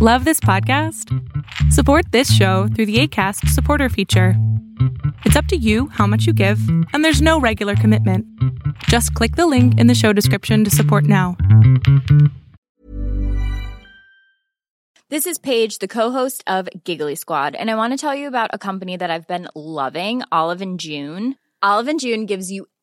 Love this podcast? Support this show through the ACAST supporter feature. It's up to you how much you give, and there's no regular commitment. Just click the link in the show description to support now. This is Paige, the co-host of Giggly Squad, and I want to tell you about a company that I've been loving, Olive and June. Olive and June gives you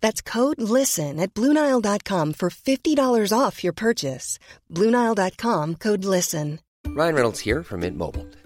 That's code LISTEN at Bluenile.com for $50 off your purchase. Bluenile.com code LISTEN. Ryan Reynolds here from Mint Mobile.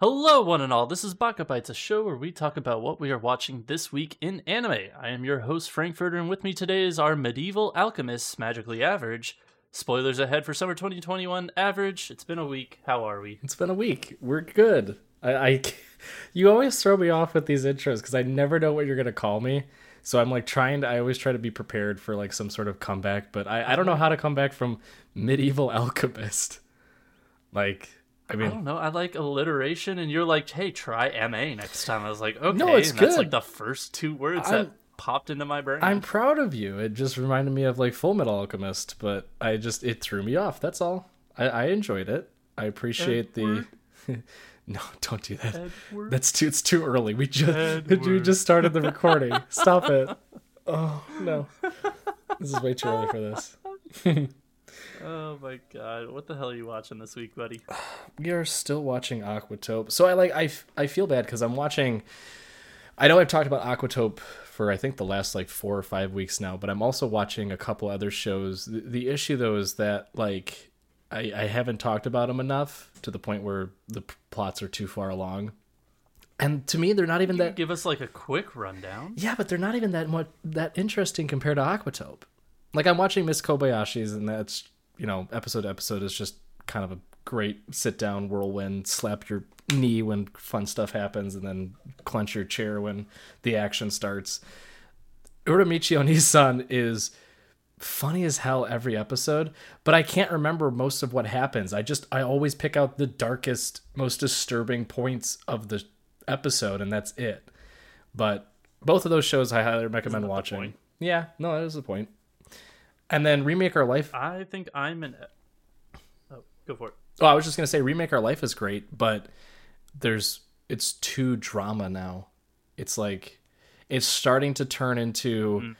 Hello, one and all. This is Baka Bites, a show where we talk about what we are watching this week in anime. I am your host, Frankfurter, and with me today is our medieval alchemist, Magically Average. Spoilers ahead for summer 2021 average. It's been a week. How are we? It's been a week. We're good. I, I you always throw me off with these intros because I never know what you're gonna call me. So I'm like trying to. I always try to be prepared for like some sort of comeback, but I, I don't know how to come back from medieval alchemist. Like I mean, I don't know. I like alliteration, and you're like, "Hey, try MA next time." I was like, "Okay." No, it's and That's like the first two words I'm- that popped into my brain. I'm proud of you. It just reminded me of like Full Metal Alchemist, but I just it threw me off. That's all. I, I enjoyed it. I appreciate the. no, don't do that. Edward. That's too. It's too early. We just we just started the recording. Stop it. Oh no, this is way too early for this. Oh my god, what the hell are you watching this week, buddy? we are still watching Aquatope. So I like I, f- I feel bad because I'm watching. I know I've talked about Aquatope for I think the last like four or five weeks now, but I'm also watching a couple other shows. The, the issue though is that like I, I haven't talked about them enough to the point where the plots are too far along. And to me, they're not even that. Give us like a quick rundown. Yeah, but they're not even that much that interesting compared to Aquatope. Like I'm watching Miss Kobayashi's, and that's you know episode to episode is just kind of a great sit down whirlwind, slap your knee when fun stuff happens, and then clench your chair when the action starts. Uramichi Oniisan is funny as hell every episode, but I can't remember most of what happens. I just I always pick out the darkest, most disturbing points of the episode, and that's it. But both of those shows I highly recommend watching. Yeah, no, that is the point. And then remake our life. I think I'm an. Oh, go for it. Oh, I was just gonna say remake our life is great, but there's it's too drama now. It's like it's starting to turn into mm-hmm.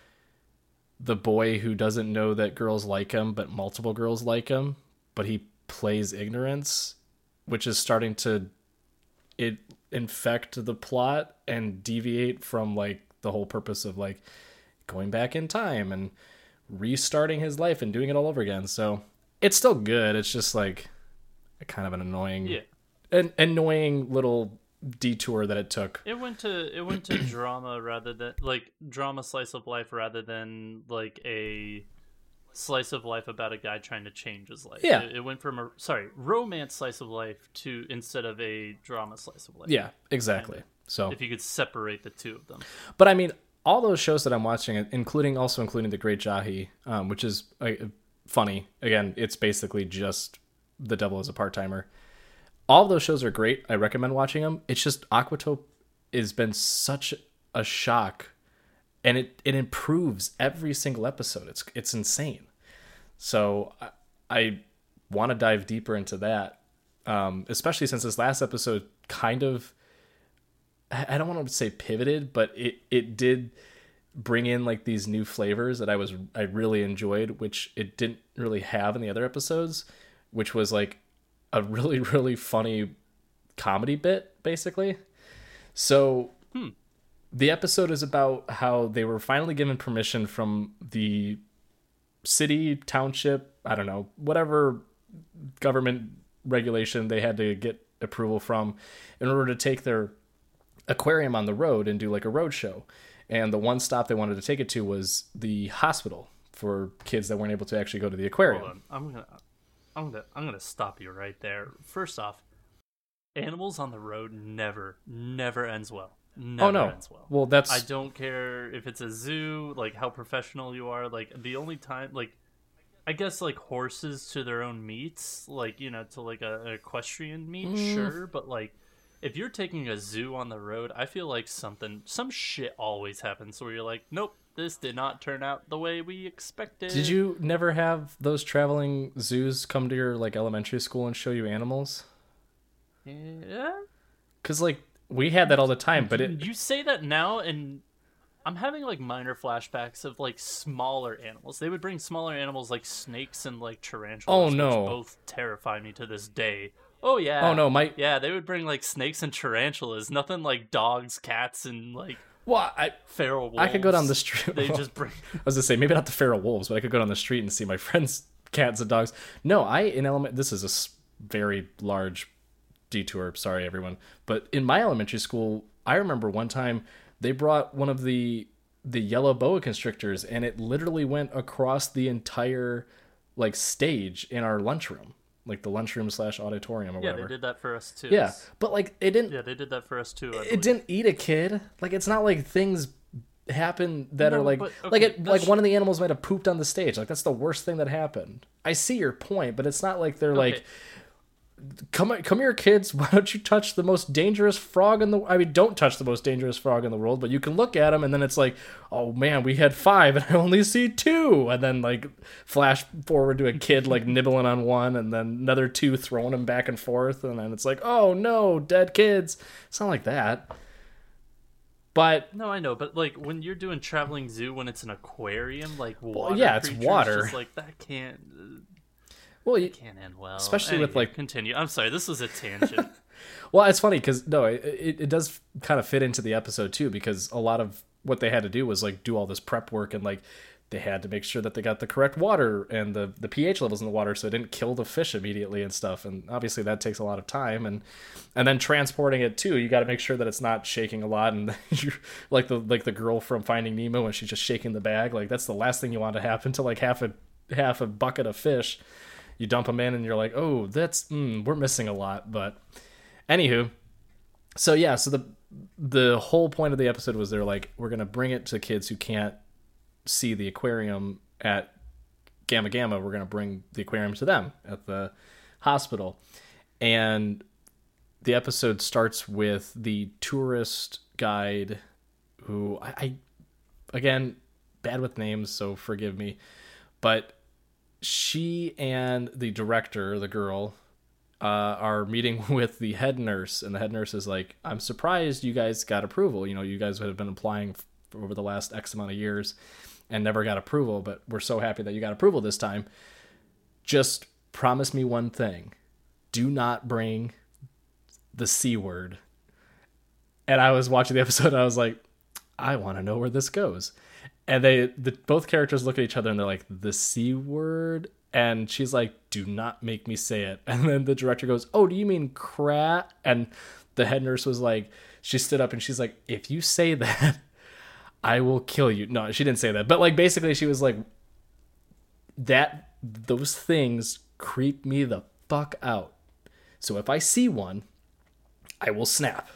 the boy who doesn't know that girls like him, but multiple girls like him, but he plays ignorance, which is starting to it infect the plot and deviate from like the whole purpose of like going back in time and restarting his life and doing it all over again. So it's still good. It's just like a kind of an annoying, Yeah. an annoying little detour that it took. It went to it went to drama rather than like drama slice of life rather than like a slice of life about a guy trying to change his life. Yeah. It, it went from a sorry romance slice of life to instead of a drama slice of life. Yeah, exactly. So, If you could separate the two of them. but I mean, all those shows that I'm watching, including also including The Great Jahy, um, which is uh, funny. Again, it's basically just the devil is a part timer. All those shows are great. I recommend watching them. It's just Aquatope has been such a shock, and it it improves every single episode. It's it's insane. So I, I want to dive deeper into that, um, especially since this last episode kind of I don't want to say pivoted, but it it did bring in like these new flavors that I was I really enjoyed, which it didn't really have in the other episodes, which was like a really really funny comedy bit basically. So Hmm. the episode is about how they were finally given permission from the city, township, I don't know, whatever government regulation they had to get approval from in order to take their aquarium on the road and do like a road show. And the one stop they wanted to take it to was the hospital for kids that weren't able to actually go to the aquarium. Hold on. I'm gonna I'm gonna I'm gonna stop you right there. First off, animals on the road never never ends well. Never oh no. ends well. Well, that's I don't care if it's a zoo, like how professional you are. Like the only time, like I guess, like horses to their own meets, like you know, to like a, an equestrian meet, Mm. sure. But like, if you're taking a zoo on the road, I feel like something, some shit always happens where you're like, nope, this did not turn out the way we expected. Did you never have those traveling zoos come to your like elementary school and show you animals? Yeah. Cuz like we had that all the time, but it you say that now and i'm having like minor flashbacks of like smaller animals they would bring smaller animals like snakes and like tarantulas Oh, which no. both terrify me to this day oh yeah Oh, no, my- yeah they would bring like snakes and tarantulas nothing like dogs cats and like well, I feral wolves I could go down the street. they just bring I was gonna say maybe not the feral wolves, but I could go down the street and see my friends' cats and dogs. No, I in element. This is a very large detour. Sorry, everyone, but in my elementary school, I remember one time they brought one of the the yellow boa constrictors, and it literally went across the entire like stage in our lunchroom, like the lunchroom slash auditorium or yeah whatever. Yeah, they did that for us too Yeah, but like it didn't yeah they did that for us too it didn't eat a kid. Like it's not like things happen that No, are like but- like it like one of the animals might have pooped on the stage. Like that's the worst thing that happened. I see your point, but it's not like they're like Okay. Come come here kids, why don't you touch the most dangerous frog in the I mean don't touch the most dangerous frog in the world, but you can look at him and then it's like, "Oh man, we had 5 and I only see 2." And then like flash forward to a kid like nibbling on one and then another two throwing him back and forth and then it's like, "Oh no, dead kids." It's not like that. But No, I know, but like when you're doing traveling zoo, when it's an aquarium, like water yeah, it's water. just like that can't uh, well, you, can't end well. Especially with, like- continue. I'm sorry, this was a tangent. Well, it's funny because no, it, it it does kind of fit into the episode too because a lot of what they had to do was like do all this prep work and like they had to make sure that they got the correct water and the the pH levels in the water so it didn't kill the fish immediately and stuff. And obviously that takes a lot of time and and then transporting it too. You got to make sure that it's not shaking a lot and like the like the girl from Finding Nemo when she's just shaking the bag. Like that's the last thing you want to happen to like half a half a bucket of fish. You dump them in and you're like, oh, that's mm, we're missing a lot, but. Anywho, so yeah, so the the whole point of the episode was they're like, we're gonna bring it to kids who can't see the aquarium at Gama Gama. We're gonna bring the aquarium to them at the hospital, and the episode starts with the tourist guide, who I, I again bad with names, so forgive me, but she and the director, the girl, uh, are meeting with the head nurse, and the head nurse is like, "I'm surprised you guys got approval. You know, you guys have been applying over the last X amount of years and never got approval, but we're so happy that you got approval this time. Just promise me one thing: do not bring the c word." And I was watching the episode, and I was like, "I want to know where this goes." And they, the, both characters look at each other, and they're like, "The c word." and she's like, "Do not make me say it." And then the director goes, "Oh, do you mean crap And the head nurse was like, she stood up and she's like, "If you say that, I will kill you." No, she didn't say that, but like basically, she was like, "That those things creep me the fuck out." So if I see one, I will snap.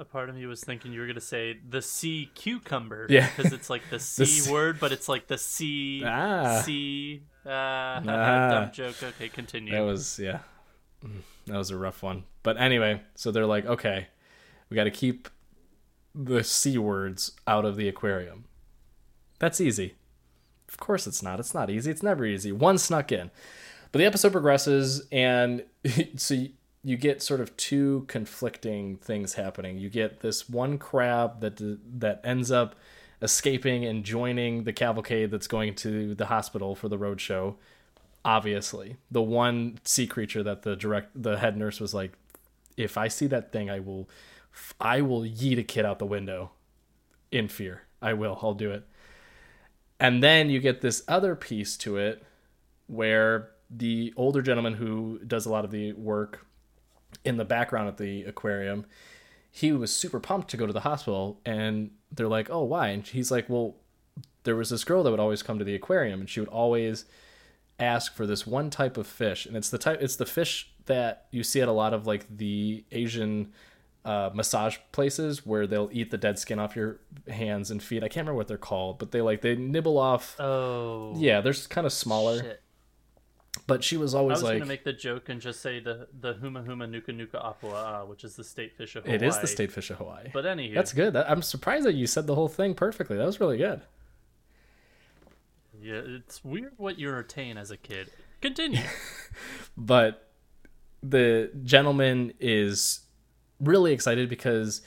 A part of me was thinking you were gonna say the sea cucumber. Yeah. because it's like the c sea- word, but it's like the c Ah. c. Uh, Ah. dumb joke. Okay, continue. That was yeah. That was a rough one. But anyway, so they're like, okay, we got to keep the c words out of the aquarium. That's easy. Of course it's not. It's not easy. It's never easy. One snuck in. But the episode progresses and so you, get sort of two conflicting things happening. You get this one crab that that ends up escaping and joining the cavalcade that's going to the hospital for the roadshow. obviously the one sea creature that the direct the head nurse was like if i see that thing i will i will yeet a kid out the window in fear i will i'll do it and then you get this other piece to it where the older gentleman who does a lot of the work in the background at the aquarium he was super pumped to go to the hospital and they're like oh why? And he's like well there was this girl that would always come to the aquarium and she would always ask for this one type of fish. And it's the type it's the fish that you see at a lot of like the asian uh, massage places where they'll eat the dead skin off your hands and feet. I can't remember what they're called but they like they nibble off oh, yeah they're kind of smaller. Shit. But she was always I was like gonna make the joke and just say the the huma huma nuka nuka apua, uh, which is the state fish of Hawaii. it is the state fish of hawaii But anywho, that's good i'm surprised that you said the whole thing perfectly that was really good Yeah, it's weird what you retain as a kid. Continue. but the gentleman is really excited because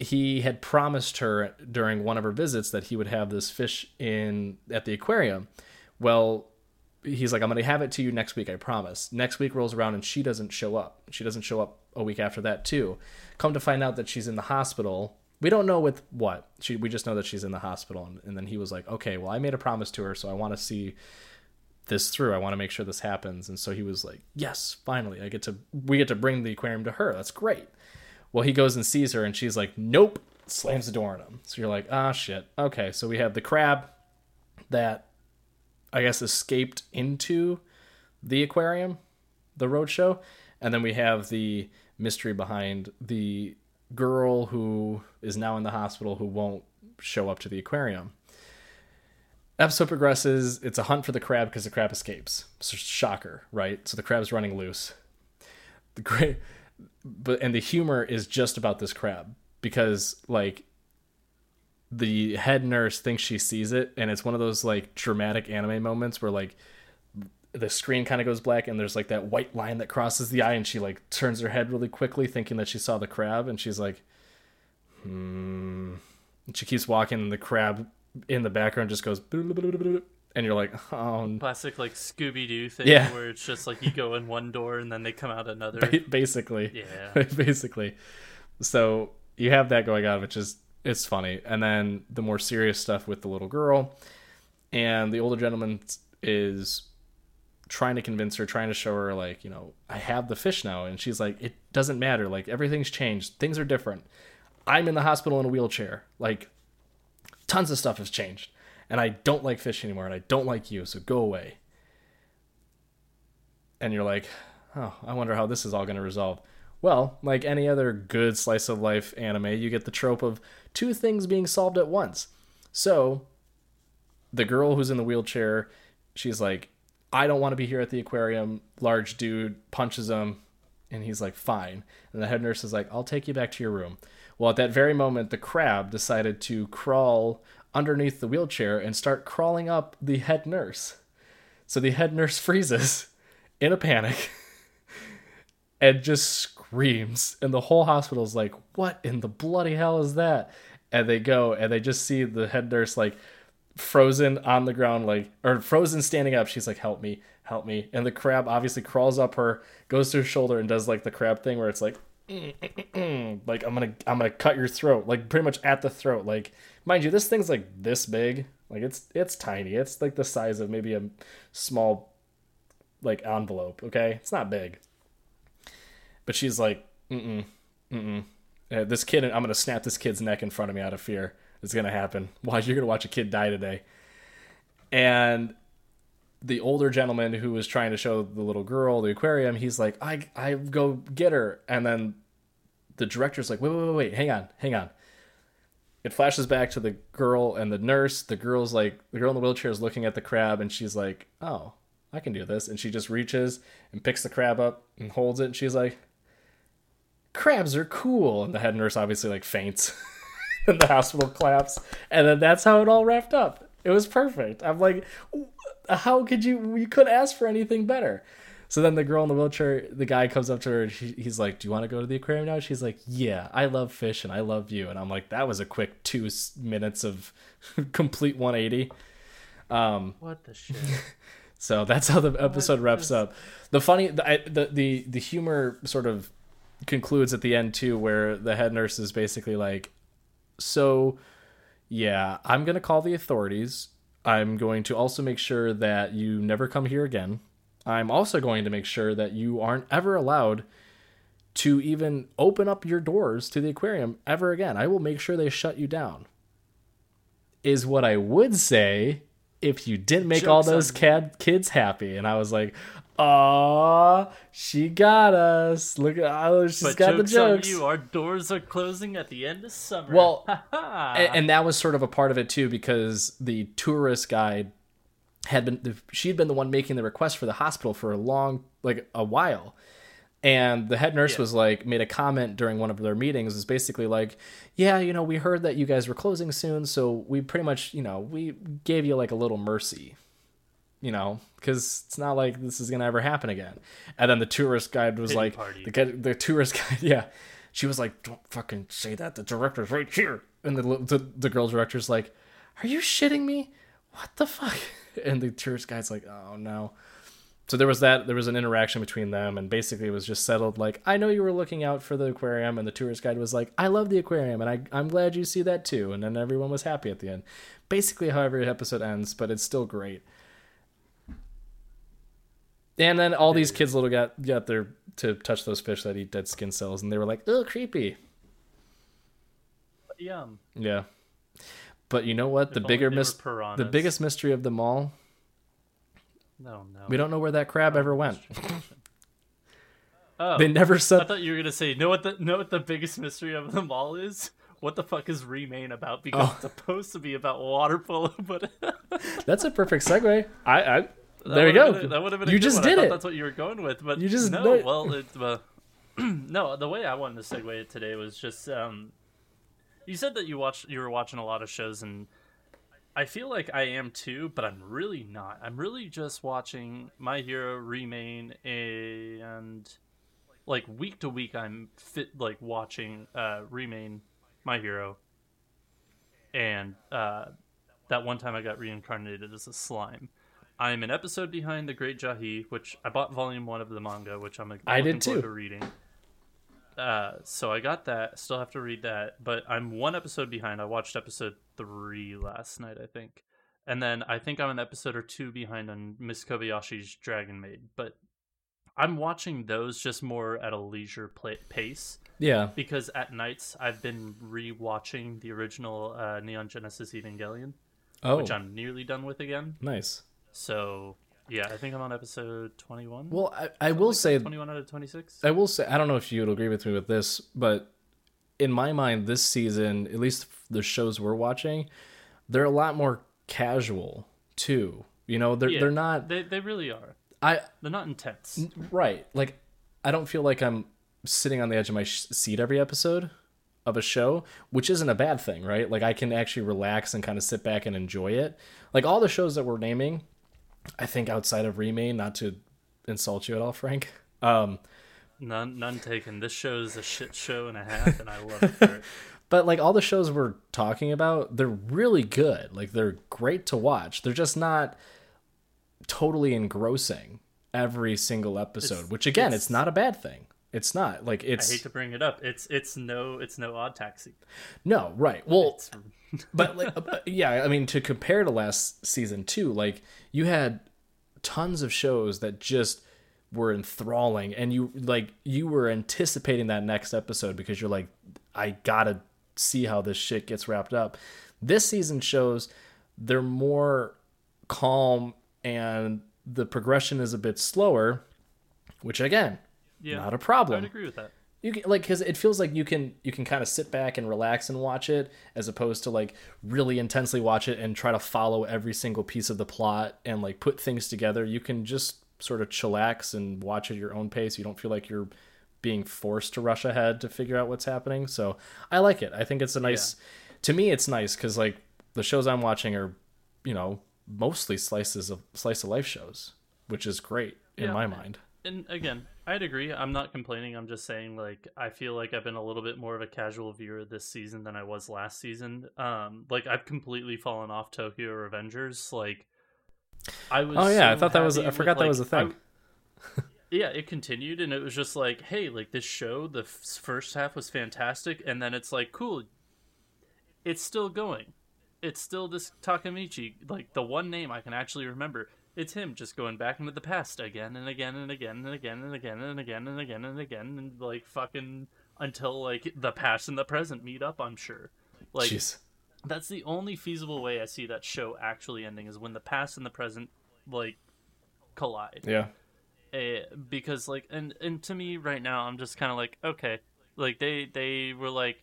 he had promised her during one of her visits that he would have this fish in at the aquarium. Well, he's like, I'm going to have it to you next week, I promise. Next week rolls around and she doesn't show up. She doesn't show up a week after that, too. Come to find out that she's in the hospital. We don't know with what. She, we just know that she's in the hospital. And, and then he was like, okay, well, I made a promise to her, so I want to see this through. I want to make sure this happens. And so he was like, "Yes, finally, I get to we get to bring the aquarium to her. That's great." Well, he goes and sees her, and she's like, "Nope," slams the door on him. So you're like, "Ah, shit." Okay, so we have the crab that I guess escaped into the aquarium, the roadshow, and then we have the mystery behind the girl who is now in the hospital who won't show up to the aquarium. Episode progresses. It's a hunt for the crab because the crab escapes. So shocker right? So the crab's running loose. The great but and the humor is just about this crab because like the head nurse thinks she sees it and it's one of those like dramatic anime moments where like the screen kind of goes black and there's like that white line that crosses the eye and she like turns her head really quickly thinking that she saw the crab and she's like hmm and she keeps walking and the crab in the background just goes and you're like oh Classic like Scooby Doo thing Yeah. where it's just like you go in one door and then they come out another. ba- basically Yeah. basically so you have that going on which is it's funny. And then the more serious stuff with the little girl. And the older gentleman is trying to convince her trying to show her like you know i have the fish now. And she's like it doesn't matter. Like everything's changed. Things are different. I'm in the hospital in a wheelchair. Like tons of stuff has changed. And i don't like fish anymore. And i don't like you. So go away. And you're like, oh, I wonder how this is all going to resolve. Well, like any other good slice of life anime, you get the trope of two things being solved at once. So, the girl who's in the wheelchair, she's like, I don't want to be here at the aquarium. Large dude punches him, and he's like, fine. And the head nurse is like, I'll take you back to your room. Well, at that very moment, the crab decided to crawl underneath the wheelchair and start crawling up the head nurse. So the head nurse freezes in a panic and just screams. And the whole hospital's like, What in the bloody hell is that? And they go and they just see the head nurse like frozen on the ground, like, or frozen standing up. She's like, Help me, help me. And the crab obviously crawls up her, goes to her shoulder, and does like the crab thing where it's like, like I'm gonna I'm gonna cut your throat, like pretty much at the throat. Like, mind you, this thing's like this big. Like it's it's tiny. It's like the size of maybe a small like envelope. Okay, it's not big. But she's like, mm mm mm. Uh, this kid, I'm gonna snap this kid's neck in front of me out of fear. It's gonna happen. Why you're gonna watch a kid die today. And the older gentleman who was trying to show the little girl the aquarium, he's like, I I go get her, and then the director's like, wait, wait, wait, wait, hang on, hang on. It flashes back to the girl and the nurse. The girl's like, the girl in the wheelchair is looking at the crab, and she's like, oh, I can do this. And she just reaches and picks the crab up and holds it. And she's like, crabs are cool. And the head nurse obviously like faints. and the hospital claps. And then that's how it all wrapped up. It was perfect. I'm like, how could you? You couldn't ask for anything better. So then the girl in the wheelchair, the guy comes up to her. And he, he's like, "Do you want to go to the aquarium now?" She's like, "Yeah, I love fish and I love you." And I'm like, "That was a quick two minutes of complete 180." Um, What the shit? so that's how the episode wraps up. The funny, the, I- the the the humor sort of concludes at the end too, where the head nurse is basically like, "So, yeah, I'm gonna call the authorities. I'm going to also make sure that you never come here again. I'm also going to make sure that you aren't ever allowed." To even open up your doors to the aquarium ever again. I will make sure they shut you down. Is what I would say if you didn't make all those cad- kids happy. And I was like, "Aw, she got us! Look at oh, she's but got jokes, the jokes." on you. Our doors are closing at the end of summer. Well, Ha-ha. And, that was sort of a part of it too, because the tourist guide had been she'd been the one making the request for the hospital for a long, like a while. And the head nurse Yeah. was like, made a comment during one of their meetings, is basically like, yeah, you know, we heard that you guys were closing soon, so we pretty much, you know, we gave you like a little mercy, you know, because it's not like this is gonna ever happen again. And then the tourist guide was Pity like, party. the the tourist guide, yeah, she was like, don't fucking say that. The director's right here, and the the, the girl director's like, are you shitting me? What the fuck? And the tourist guide's like, oh no. So there was that. There was an interaction between them, and basically it was just settled. Like, I know you were looking out for the aquarium, and the tourist guide was like, I love the aquarium, and I I'm glad you see that too. And then everyone was happy at the end. Basically, how every episode ends, but it's still great. And then all these kids little got got their to touch those fish that eat dead skin cells, and they were like, "Oh, creepy." Yum. Yeah. But you know what? The bigger only they were mis- the biggest mystery of them all, No, no. we don't know where that crab oh, ever went. Oh, They never said. I thought you were gonna say, know what the know what the biggest mystery of them all is? What the fuck is Remain about? Because Oh. it's supposed to be about water polo, but That's a perfect segue. I, I there you go. been that would have been. A you good just one. Did thought it. That's what you were going with, but You just- no. no. Well, it, uh, no. The way I wanted to segue it today was just um, you said that you watched you were watching a lot of shows, and I feel like I am too, but I'm really not. I'm really just watching My Hero, Remain, and like week to week, I'm fit like watching uh, Remain, My Hero, and uh, that one time I got reincarnated as a slime. I'm an episode behind The Great Jahy, which I bought volume one of the manga, which I'm I looking did forward too. to reading. Uh, so I got that. Still have to read that, but I'm one episode behind. I watched episode three last night, I think, and then I think I'm an episode or two behind on Miss Kobayashi's Dragon Maid. But I'm watching those just more at a leisure pla pace yeah. because at nights I've been re-watching the original uh, Neon Genesis Evangelion, Oh, which I'm nearly done with again. nice. So yeah, I think I'm on episode 21. Well, I, I will say 21 out of 26. I will say I don't know if you would agree with me with this, but in my mind, this season, at least the shows we're watching, they're a lot more casual too. You know, they're Yeah, they're not. They they really are. I They're not intense. right like I don't feel like I'm sitting on the edge of my sh- seat every episode of a show, which isn't a bad thing, right? Like I can actually relax and kind of sit back and enjoy it. Like all the shows that we're naming, I think outside of Remain, not to insult you at all, Frank. Um, None none taken. This show is a shit show and a half, and I love it. But like all the shows we're talking about, they're really good. Like they're great to watch. They're just not totally engrossing every single episode, It's- which again, it's- it's, not a bad thing. It's not like it's. I hate to bring it up. It's it's no it's no odd taxi. no right. Well, It's, but like, uh, yeah, I mean to compare to last season too, like you had tons of shows that just were enthralling, and you like you were anticipating that next episode because you're like, I gotta see how this shit gets wrapped up. This season shows they're more calm and the progression is a bit slower, which again, yeah, not a problem. agree with that. you can like because it feels like you can you can kind of sit back and relax and watch it as opposed to like really intensely watch it and try to follow every single piece of the plot and like put things together you can just sort of chillax and watch at your own pace you don't feel like you're being forced to rush ahead to figure out what's happening so i like it i think it's a nice to me it's nice because like the shows i'm watching are you know mostly slices of slice of life shows which is great in Yeah. my mind and again, I'd agree. I'm not complaining. I'm just saying, like, I feel like I've been a little bit more of a casual viewer this season than I was last season. Um, like I've completely fallen off Tokyo Revengers. Like, I was. Oh, yeah, I thought that was- I forgot that with, was a thing. I- yeah, it continued, and it was just like, hey, like this show, the f- first half was fantastic, and then it's like, cool, it's still going. It's still this Takemichi, like the one name I can actually remember. It's him just going back into the past again and again and again and again and again and again and again and again and like fucking until like the past and the present meet up. I'm sure. Like Jeez. that's the only feasible way I see that show actually ending is when the past and the present like collide yeah eh, because like and and to me right now i'm just kind of like okay like they they were like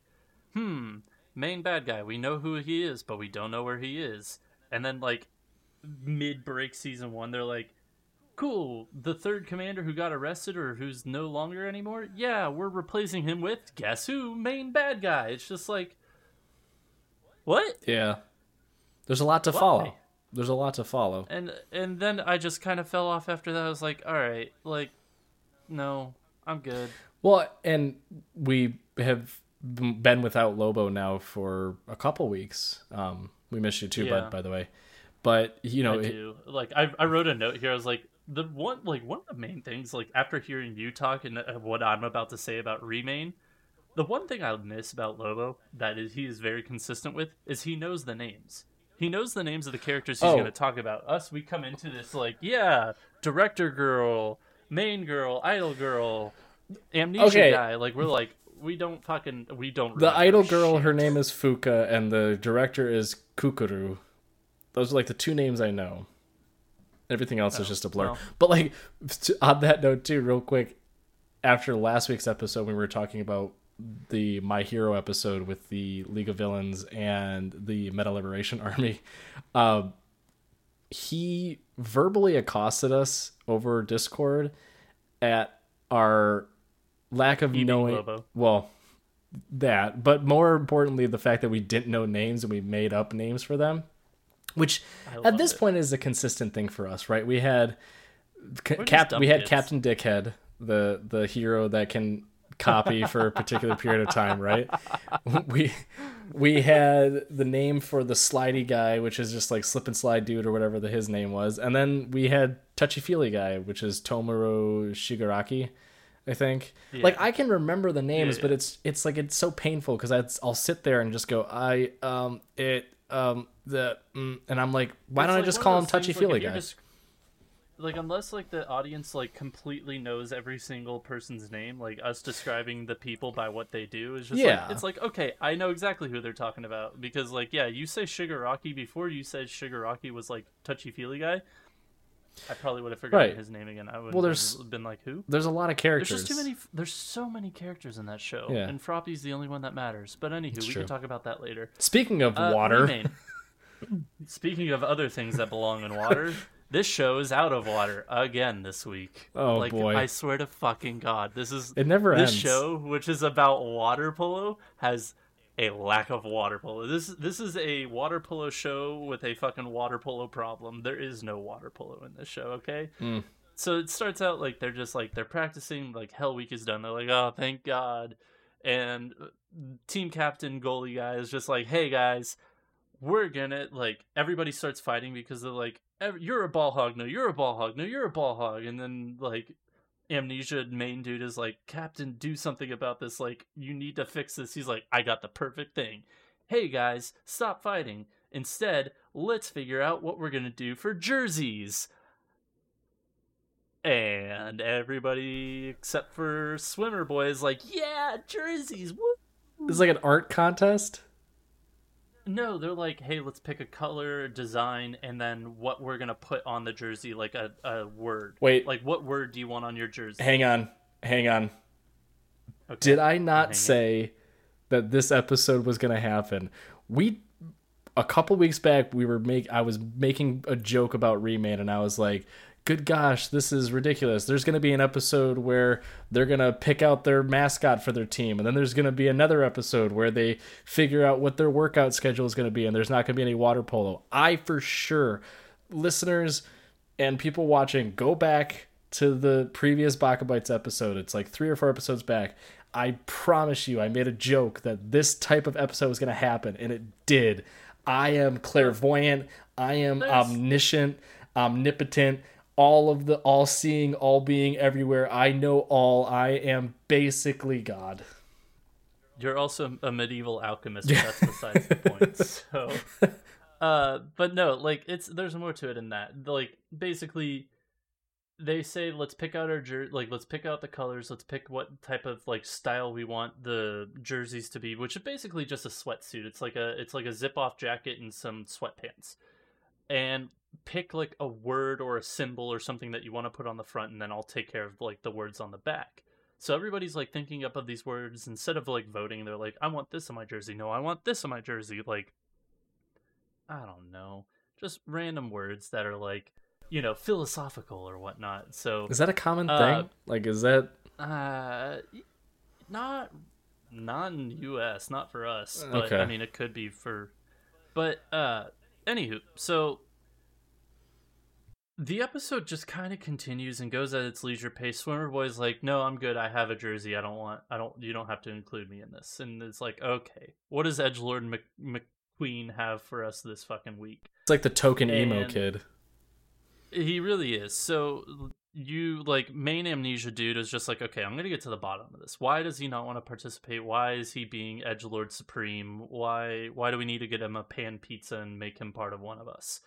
hmm main bad guy we know who he is but we don't know where he is and then like mid break season one they're like cool the third commander who got arrested or who's no longer anymore yeah we're replacing him with guess who main bad guy it's just like what Yeah. There's a lot to Why? follow. There's a lot to follow. and and then I just kind of fell off after that. I was like, all right, like, no, I'm good. Well, and we have been without Lobo now for a couple weeks. Um, we missed you too, Yeah. bud, by the way. But you know, I it- do. Like, I I wrote a note here. I was like, the one like one of the main things, like after hearing you talk and uh, what I'm about to say about Remain, the one thing I miss about Lobo that is he is very consistent with is he knows the names. He knows the names of the characters he's Oh. going to talk about. Us, we come into this like, yeah, director girl, main girl, idol girl, amnesia Okay. guy. Like we're like, we don't fucking, we don't. the idol girl, her name is Fuka, and the director is Kukuru. Those are like the two names I know. Everything else is just a blur. Oh, well. But like to, on that note too, real quick, after last week's episode, we were talking about the My Hero episode with the League of Villains and the Meta Liberation Army. Um, he verbally accosted us over Discord at our lack of knowing. Lobo. Well, that, but more importantly, the fact that we didn't know names and we made up names for them, which at this it. point is a consistent thing for us, right? We had We're Cap, we had kids. Captain Dickhead, the the hero that can copy for a particular period of time, right? We we had the name for the slidey guy, which is just like slip and slide dude or whatever the his name was, and then we had touchy feely guy, which is Tomura Shigaraki. I think. Like I can remember the names, Yeah, but it's it's like it's so painful because I'll sit there and just go I um it um the mm, and I'm like why It's don't I just call him touchy like, feely guy? just- like unless like the audience like completely knows every single person's name, like us describing the people by what they do is just Yeah. like it's like okay, I know exactly who they're talking about because like yeah, you say Shigaraki before you said Shigaraki was like touchy feely guy. I probably would have forgotten Right. his name again. I would Well, have there's- been like who? There's a lot of characters. There's just too many. There's so many characters in that show, Yeah. and Froppy's the only one that matters. But anywho, we true. can talk about that later. Speaking of Uh, water, Speaking of other things that belong in water, this show is out of water again this week. Oh, like, boy. I swear to fucking god, this is It never this ends. show, which is about water polo, has a lack of water polo. This this is a water polo show with a fucking water polo problem. There is no water polo in this show. Okay. Mm. So it starts out like they're just like they're practicing. Like Hell Week is done. They're like, oh, thank God. And team captain goalie guy is just like, hey guys, we're gonna like everybody starts fighting because they're like you're a ball hog no you're a ball hog no you're a ball hog and then like amnesia main dude is like captain do something about this. Like you need to fix this. He's like i got the perfect thing. Hey guys stop fighting. Instead let's figure out what we're gonna do for jerseys. And everybody except for swimmer boy is like yeah jerseys woo! It's like an art contest. No, they're like, hey, let's pick a color, design, and then what we're gonna put on the jersey, like a, a word. Wait. like what word do you want on your jersey? Hang on, hang on. Did I not say that this episode was going to happen? We a couple weeks back we were make I was making a joke about Remade and I was like, "Good gosh, this is ridiculous. There's going to be an episode where they're going to pick out their mascot for their team and then there's going to be another episode where they figure out what their workout schedule is going to be and there's not going to be any water polo." I for sure listeners and people watching go back to the previous Baka Bites episode. It's like three or four episodes back. I promise you, I made a joke that this type of episode was going to happen, and it did. I am clairvoyant. I am omniscient, omnipotent, all of the all seeing, all being everywhere. I know all. I am basically God. You're also a medieval alchemist, but that's besides the point. So, uh, but no, like it's there's more to it than that. Like basically, they say let's pick out our jer- like let's pick out the colors, let's pick what type of like style we want the jerseys to be, which is basically just a sweatsuit. It's like a it's like a zip off jacket and some sweatpants, and pick like a word or a symbol or something that you want to put on the front, and then I'll take care of like the words on the back. So everybody's like thinking up of these words instead of like voting. They're like, I want this on my jersey. No, I want this on my jersey. Like, I don't know, just random words that are like, you know, philosophical or whatnot. So, Is that a common Uh, thing? Like, is that uh, not not in the U.S. Not for us. But Okay. I mean, it could be for. But uh, anywho, so the episode just kind of continues and goes at its leisure pace. Swimmer Boy's like, "No, I'm good. I have a jersey. I don't want. I don't. You don't have to include me in this." And it's like, okay, what does Edge Lord Mc, McQueen have for us this fucking week? it's like the token emo kid? He really is. So you like main amnesia dude is just like, okay, I'm gonna get to the bottom of this. Why does he not want to participate? Why is he being Edge Lord Supreme? Why why do we need to get him a pan pizza and make him part of one of us?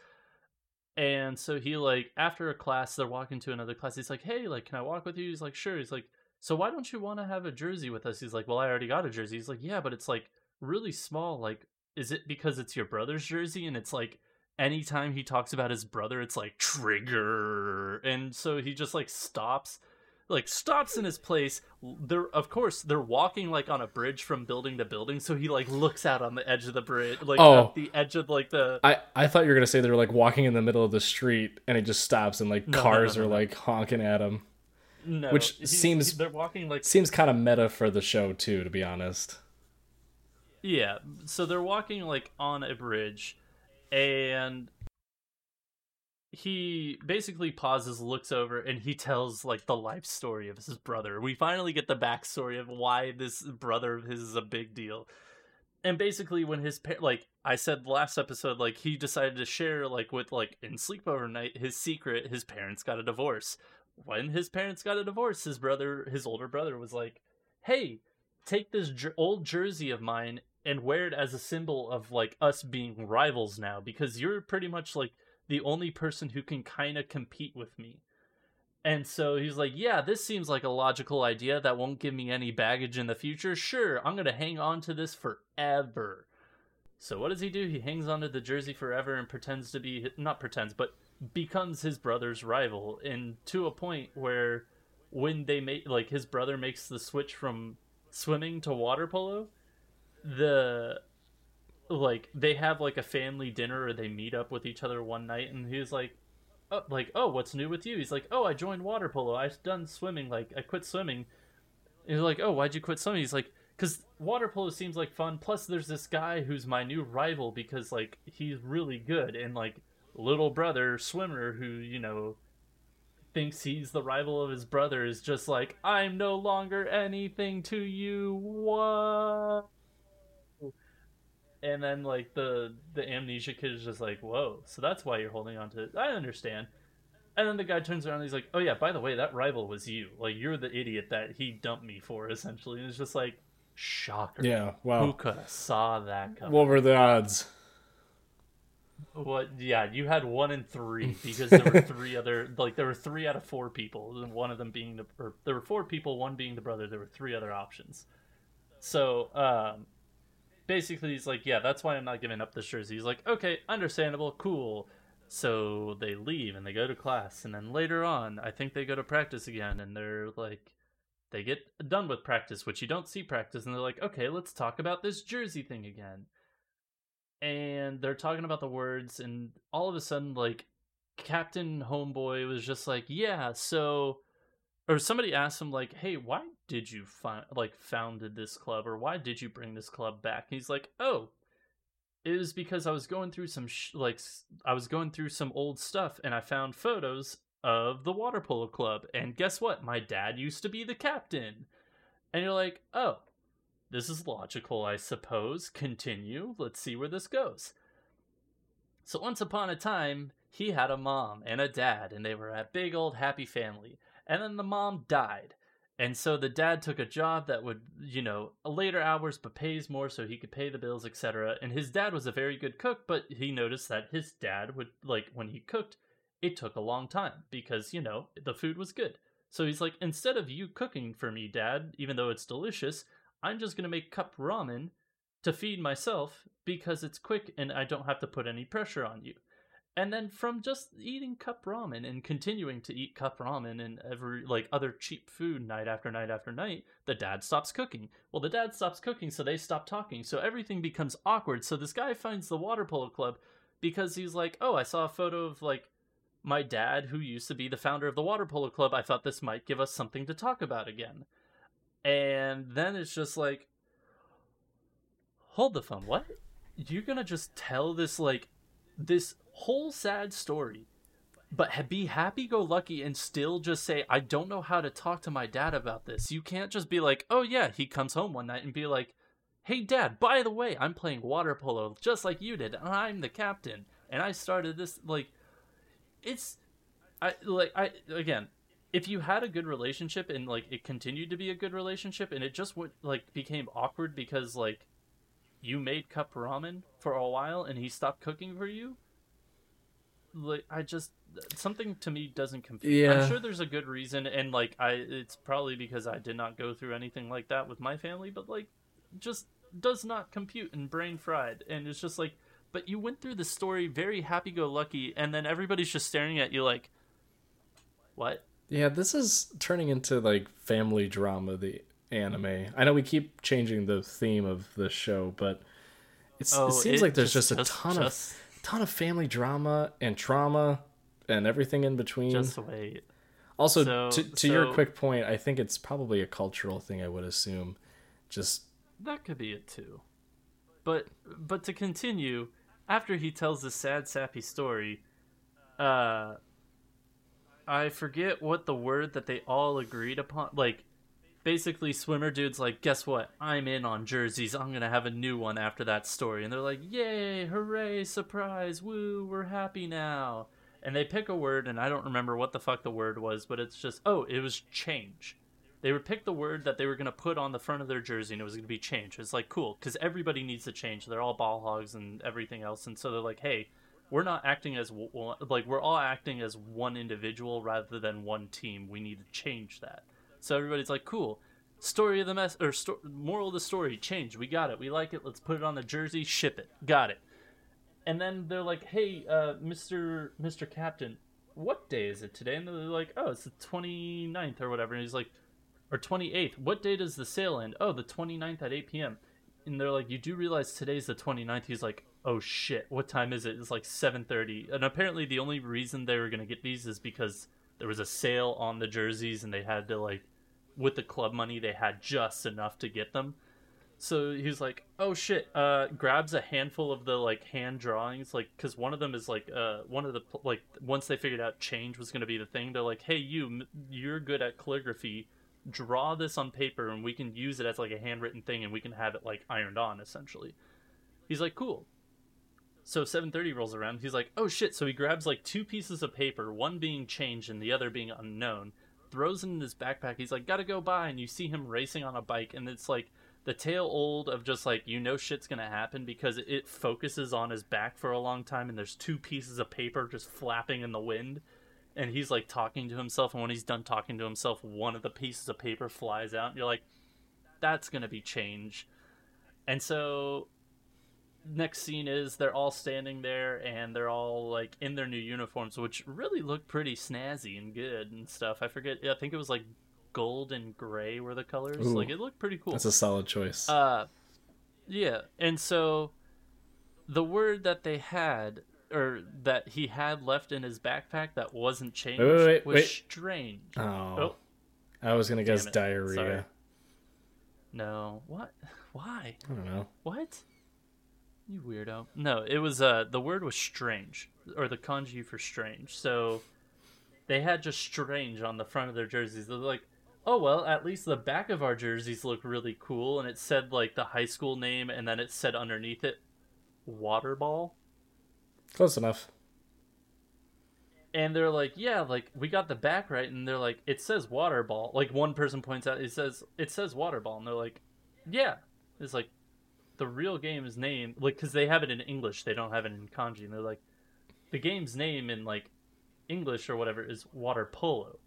And so he like after a class, they're walking to another class. He's like, hey, like, can I walk with you? He's like, sure. He's like, so why don't you want to have a jersey with us? He's like, well, I already got a jersey. He's like, yeah, but it's like really small. Like, is it because it's your brother's jersey? And it's like anytime he talks about his brother, it's like trigger, and so he just like stops, like stops in his place. They're of course they're walking like on a bridge from building to building, so he like looks out on the edge of the bridge, like Oh. at the edge of like the I, I thought you were gonna say they were like walking in the middle of the street and it just stops and like No, cars no, no, are like honking at him. no, which he's- seems- they're walking like Seems kind of meta for the show too, to be honest. Yeah, so they're walking like on a bridge, and he basically pauses, looks over, and he tells like the life story of his brother. We finally get the backstory of why this brother of his is a big deal. And basically, when his like I said last episode, like he decided to share like with like in sleepover night his secret. His parents got a divorce. When his parents got a divorce, his brother, his older brother, was like, "Hey, take this old jersey of mine and wear it as a symbol of like us being rivals now because you're pretty much like the only person who can kind of compete with me. And so he's like, Yeah, this seems like a logical idea that won't give me any baggage in the future. Sure, I'm going to hang on to this forever. So what does he do? He hangs onto the jersey forever and pretends to be not pretends, but becomes his brother's rival and to a point where when they make like his brother makes the switch from swimming to water polo, the like they have like a family dinner or they meet up with each other one night and he's like oh, like oh what's new with you? He's like oh i joined water polo. I've done swimming. Like i quit swimming. He's like oh why'd you quit swimming? He's like because water polo seems like fun. Plus there's this guy who's my new rival because like he's really good and like little brother swimmer who you know thinks he's the rival of his brother is just like i'm no longer anything to you. What and then like the the amnesia kid is just like whoa so that's why you're holding on to it. I understand. And then the guy turns around and he's like oh yeah by the way that rival was you. Like you're the idiot that he dumped me for essentially. And it's just like shocker. Yeah, Wow. who could have saw that coming? What were the odds? what yeah you had one in three because there were three other like there were three out of four people and one of them being the or there were four people one being the brother there were three other options. So um basically he's like yeah that's why i'm not giving up this jersey he's like okay understandable cool so they leave and they go to class and then later on i think they go to practice again and they're like they get done with practice, which you don't see practice, and they're like, okay, let's talk about this jersey thing again. And they're talking about the words, and all of a sudden, like, Captain Homeboy was just like, yeah, so. Or somebody asked him, like, hey, why did you find, like, founded this club, or why did you bring this club back? And he's like, oh, it was because I was going through some, sh- like, I was going through some old stuff, and I found photos of the water polo club. And guess what? My dad used to be the captain. And you're like, oh, this is logical, I suppose. Continue. Let's see where this goes. So once upon a time, he had a mom and a dad, and they were a big old happy family. And then the mom died. And so the dad took a job that would, you know, later hours but pays more so he could pay the bills, etc. And his dad was a very good cook, but he noticed that his dad would like when he cooked, it took a long time because, you know, the food was good. So he's like, instead of you cooking for me, Dad, even though it's delicious, I'm just going to make cup ramen to feed myself because it's quick and I don't have to put any pressure on you. And then from just eating cup ramen and continuing to eat cup ramen and every like other cheap food night after night after night, the dad stops cooking. Well, the dad stops cooking, so they stop talking. So everything becomes awkward. So this guy finds the water polo club because he's like, "Oh, I saw a photo of like my dad, who used to be the founder of the water polo club, I thought this might give us something to talk about again. And then it's just like, hold the phone. What? You're gonna just tell this like this whole sad story, but be happy go lucky and still just say, I don't know how to talk to my dad about this. You can't just be like, oh yeah, he comes home one night and be like, hey dad, by the way, I'm playing water polo just like you did, and I'm the captain, and I started this like it's I like I again, if you had a good relationship and like it continued to be a good relationship and it just would like became awkward because like you made cup ramen for a while and he stopped cooking for you like i just something to me doesn't compute Yeah. i'm sure there's a good reason and like i it's probably because i did not go through anything like that with my family but like just does not compute and brain fried and it's just like but you went through the story very happy-go-lucky and then everybody's just staring at you like what Yeah, this is turning into like family drama, the anime. I know we keep changing the theme of the show, but it's, Oh, it seems like there's just- just, a ton just- of ton of family drama and trauma and everything in between. just wait also, so- to, to your quick point, I think it's probably a cultural thing. I would assume, just That could be it too. But but to continue, after he tells this sad sappy story, uh I forget what the word that they all agreed upon like basically swimmer dude's like, guess what? I'm in on jerseys. I'm gonna have a new one after that story. And they're like, Yay, hooray, surprise, woo, we're happy now. And they pick a word and I don't remember what the fuck the word was, but it's just oh, it was change they would pick the word that they were to put on the front of their jersey and it was to be change. It's like cool because everybody needs to change. They're all ball hogs and everything else, and so they're like, hey, we're not acting as like we're all acting as one individual rather than one team. We need to change that. So everybody's like, cool. Story of the mess or sto- moral of the story, change. We got it. We like it. Let's put it on the jersey. Ship it. Got it. And then they're like, hey, uh, Mister Mister Captain, what day is it today? And they're like, oh, it's the 29th or whatever. And he's like, or 28th. What day does the sale end? Oh, the 29th at 8 p.m. And they're like, you do realize today's the 29th? He's like, oh shit, what time is it? It's like 7:30. And apparently the only reason they were going to get these is because there was a sale on the jerseys and they had to like with the club money they had just enough to get them. So he's like, "Oh shit!" Uh, grabs a handful of the like hand drawings, like because one of them is like uh one of the like once they figured out change was going to be the thing, they're like, "Hey, you, you're good at calligraphy. Draw this on paper, and we can use it as like a handwritten thing, and we can have it like ironed on, essentially." He's like, "Cool." So 7:30 rolls around. He's like, "Oh shit!" So he grabs like two pieces of paper, one being change and the other being unknown. Throws it in his backpack. He's like, "Gotta go by," and you see him racing on a bike, and it's like the tale old of just like you know shit's gonna happen because it focuses on his back for a long time, and there's two pieces of paper just flapping in the wind, and he's like talking to himself, and when he's done talking to himself, one of the pieces of paper flies out, and you're like, "That's gonna be change," and so next scene is they're all standing there and they're all like in their new uniforms which really look pretty snazzy and good and stuff i forget i think it was like gold and gray were the colors. Ooh. like it looked pretty cool. That's a solid choice. Uh, yeah, and so the word that they had, or that he had left in his backpack that wasn't changed, Wait, wait, wait, was strange. oh. oh. I was gonna guess it. diarrhea. Sorry. No, what? Why? I don't know. What? You weirdo. No, it was uh the word was strange or the kanji for strange. So they had just strange on the front of their jerseys. They're like, "Oh well, at least the back of our jerseys look really cool." And it said like the high school name and then it said underneath it water ball. Close enough. And they're like, "Yeah, like we got the back right." And they're like, "It says water ball." Like one person points out, it says it says water ball, and they're like, "Yeah." It's like the real game's name, like because they have it in English, they don't have it in kanji, and they're like, the game's name in like English or whatever is water polo.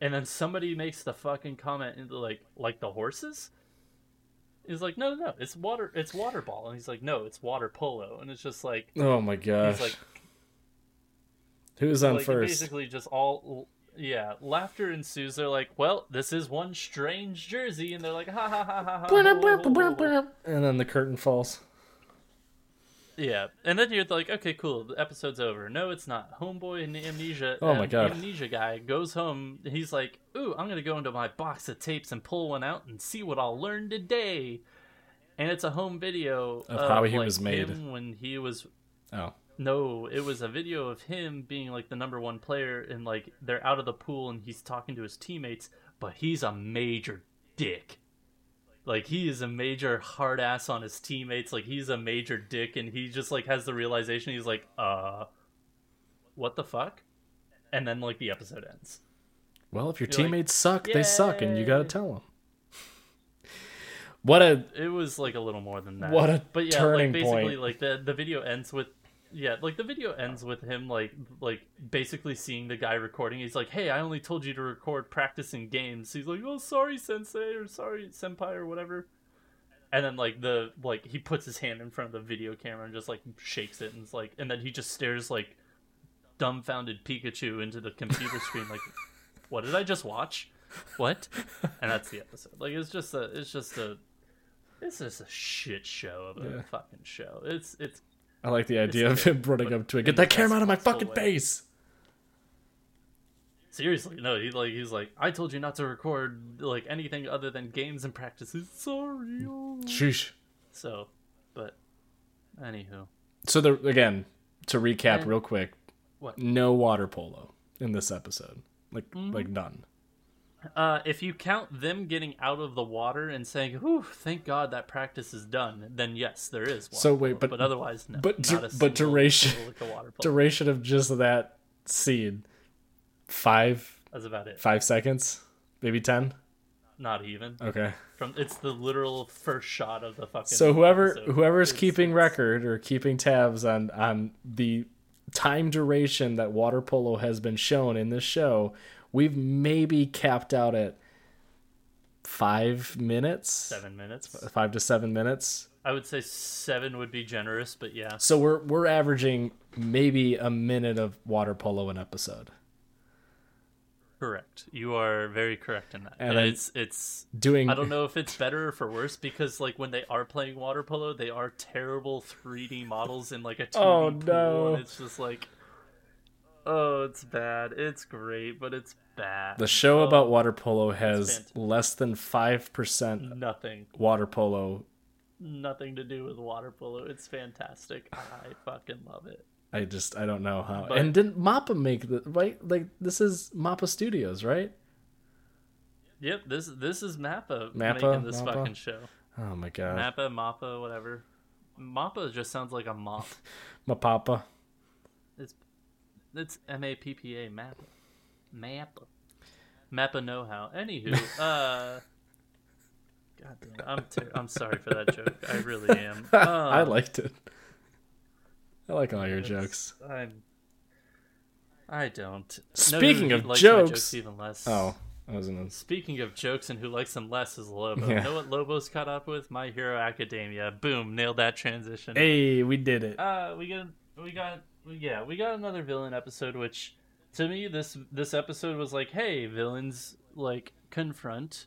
And then somebody makes the fucking comment into like like the horses. He's like, no, no, no, it's water, it's water ball, and he's like, no, it's water polo, and it's just like Oh my gosh. he's like Who's on like first? basically just all yeah laughter ensues they're like well this is one strange jersey and they're like ha ha ha ha ha ho, ho, ho, ho." and then the curtain falls. yeah and then you're like okay cool the episode's over no it's not homeboy and amnesia Oh my um, God. amnesia guy goes home he's like ooh i'm gonna go into my box of tapes and pull one out and see what i'll learn today and it's a home video Of how he like, was made. when he was Oh. No, it was a video of him being like the number one player and like they're out of the pool and he's talking to his teammates, but he's a major dick. Like he is a major hard ass on his teammates, like he's a major dick and he just like has the realization he's like, uh what the fuck? And then like the episode ends. Well, if your You're like, teammates suck, they suck, and you gotta tell them. What a It was like a little more than that. What a but yeah, turning like basically point. like the the video ends with yeah, like the video ends with him like like basically seeing the guy recording. He's like, "Hey, I only told you to record practicing games." He's like, "Oh, sorry, sensei, or sorry, senpai, or whatever." And then like the like he puts his hand in front of the video camera and just like shakes it and it's like and then he just stares like dumbfounded Pikachu into the computer screen like, "What did I just watch? What?" And that's the episode. Like it's just a it's just a it's just a shit show of a Yeah. fucking show. It's it's I like the idea of him running up to it. Get that camera out of my fucking way." face. seriously no. He like he's like I told you not to record like anything other than games and practices. Sorry. oh." Sheesh. So, but anywho, So there again to recap And- real quick. What? No water polo in this episode. Like Mm-hmm. like none. Uh, if you count them getting out of the water and saying, "Whew, thank God that practice is done," then yes, there is. Water So wait, but- but otherwise, no. but du- but duration- single lick of water. Duration of just that scene. Five That's about it. five seconds? Maybe ten? Not even. Okay. From it's the literal first shot of the fucking. So whoever whoever's It's- keeping it's- record or keeping tabs on on the time duration that water polo has been shown in this show, we've maybe capped out at five minutes, seven minutes. five to seven minutes. I would say seven would be generous, but yeah, So we're we're averaging maybe a minute of water polo an episode. correct. You are very correct in that. And And, it's it's. Doing I don't know if it's better or for worse because like when they are playing water polo, they are terrible 3D models in like a 2D Oh, pool, no. and it's just like, oh, it's bad. It's great, but it's bad. the show Oh, about water polo has less than five percent nothing, water polo. nothing to do with water polo. It's fantastic. I fucking love it. I just I don't know how. But- and didn't Mappa make the right? Like this is Mappa Studios, right? Yep, this this is Mappa, Mappa, making this Mappa? fucking show. Oh my god, Mappa, Mappa, whatever. Mappa just sounds like a mop. my papa. It's it's M A P P A Mappa. Mappa. Mappa know how. Anywho, uh God damn, I'm ter- I'm sorry for that joke. I really am. I Um, liked it. I like all your jokes. I'm I don't. Speaking who of my jokes- even less. Oh, I wasn't. Speaking of jokes and who likes them less is Lobo. Yeah. You know what Lobo's caught up with? My Hero Academia. Boom, nailed that transition. Hey, we did it. Uh, we got, we got, yeah, we got another villain episode. Which, to me, this this episode was like, hey, villains like confront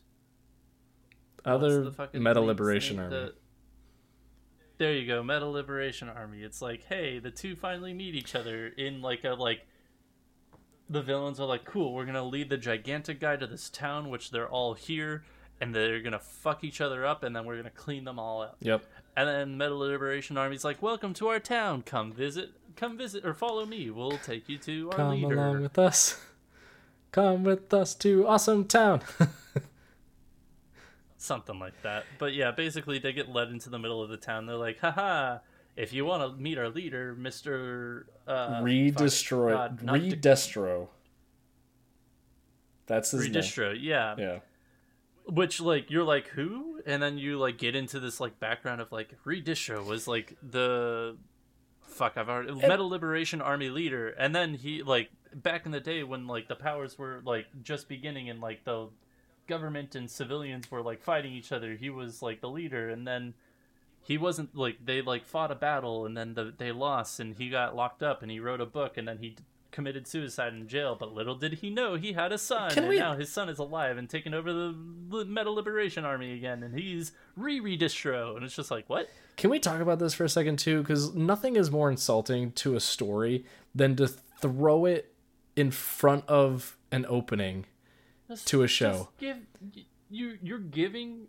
Other the Meta Liberation? Army. The- there you go, Meta Liberation Army. It's like, hey, the two finally meet each other in like a like. The villains are like, cool. We're gonna lead the gigantic guy to this town, which they're all here, and they're gonna fuck each other up, and then we're gonna clean them all out. Yep. And then Meta Liberation Army's like, welcome to our town. Come visit. Come visit or follow me. We'll take you to our Come leader. along with us. Come with us to Awesome Town. something like that. But yeah, basically they get led into the middle of the town. They're like, haha, if you want to meet our leader, Mister uh, Redestroy. God, not De- Redestro. That's his name. Redestro, yeah. Yeah. Which like you're like who, and then you like get into this like background of like Redestro was like the fuck I've already Meta Liberation Army leader, and then he like back in the day when like the powers were like just beginning and like the government and civilians were like fighting each other. He was like the leader, and then he wasn't like they like fought a battle, and then the, they lost, and he got locked up, and he wrote a book, and then he committed suicide in jail. But little did he know he had a son, Can and we- now his son is alive and taking over the Li- Meta Liberation Army again, and he's re redestro, and it's just like what? Can we talk about this for a second too? Because nothing is more insulting to a story than to throw it in front of an opening Just- to a show. give you you're giving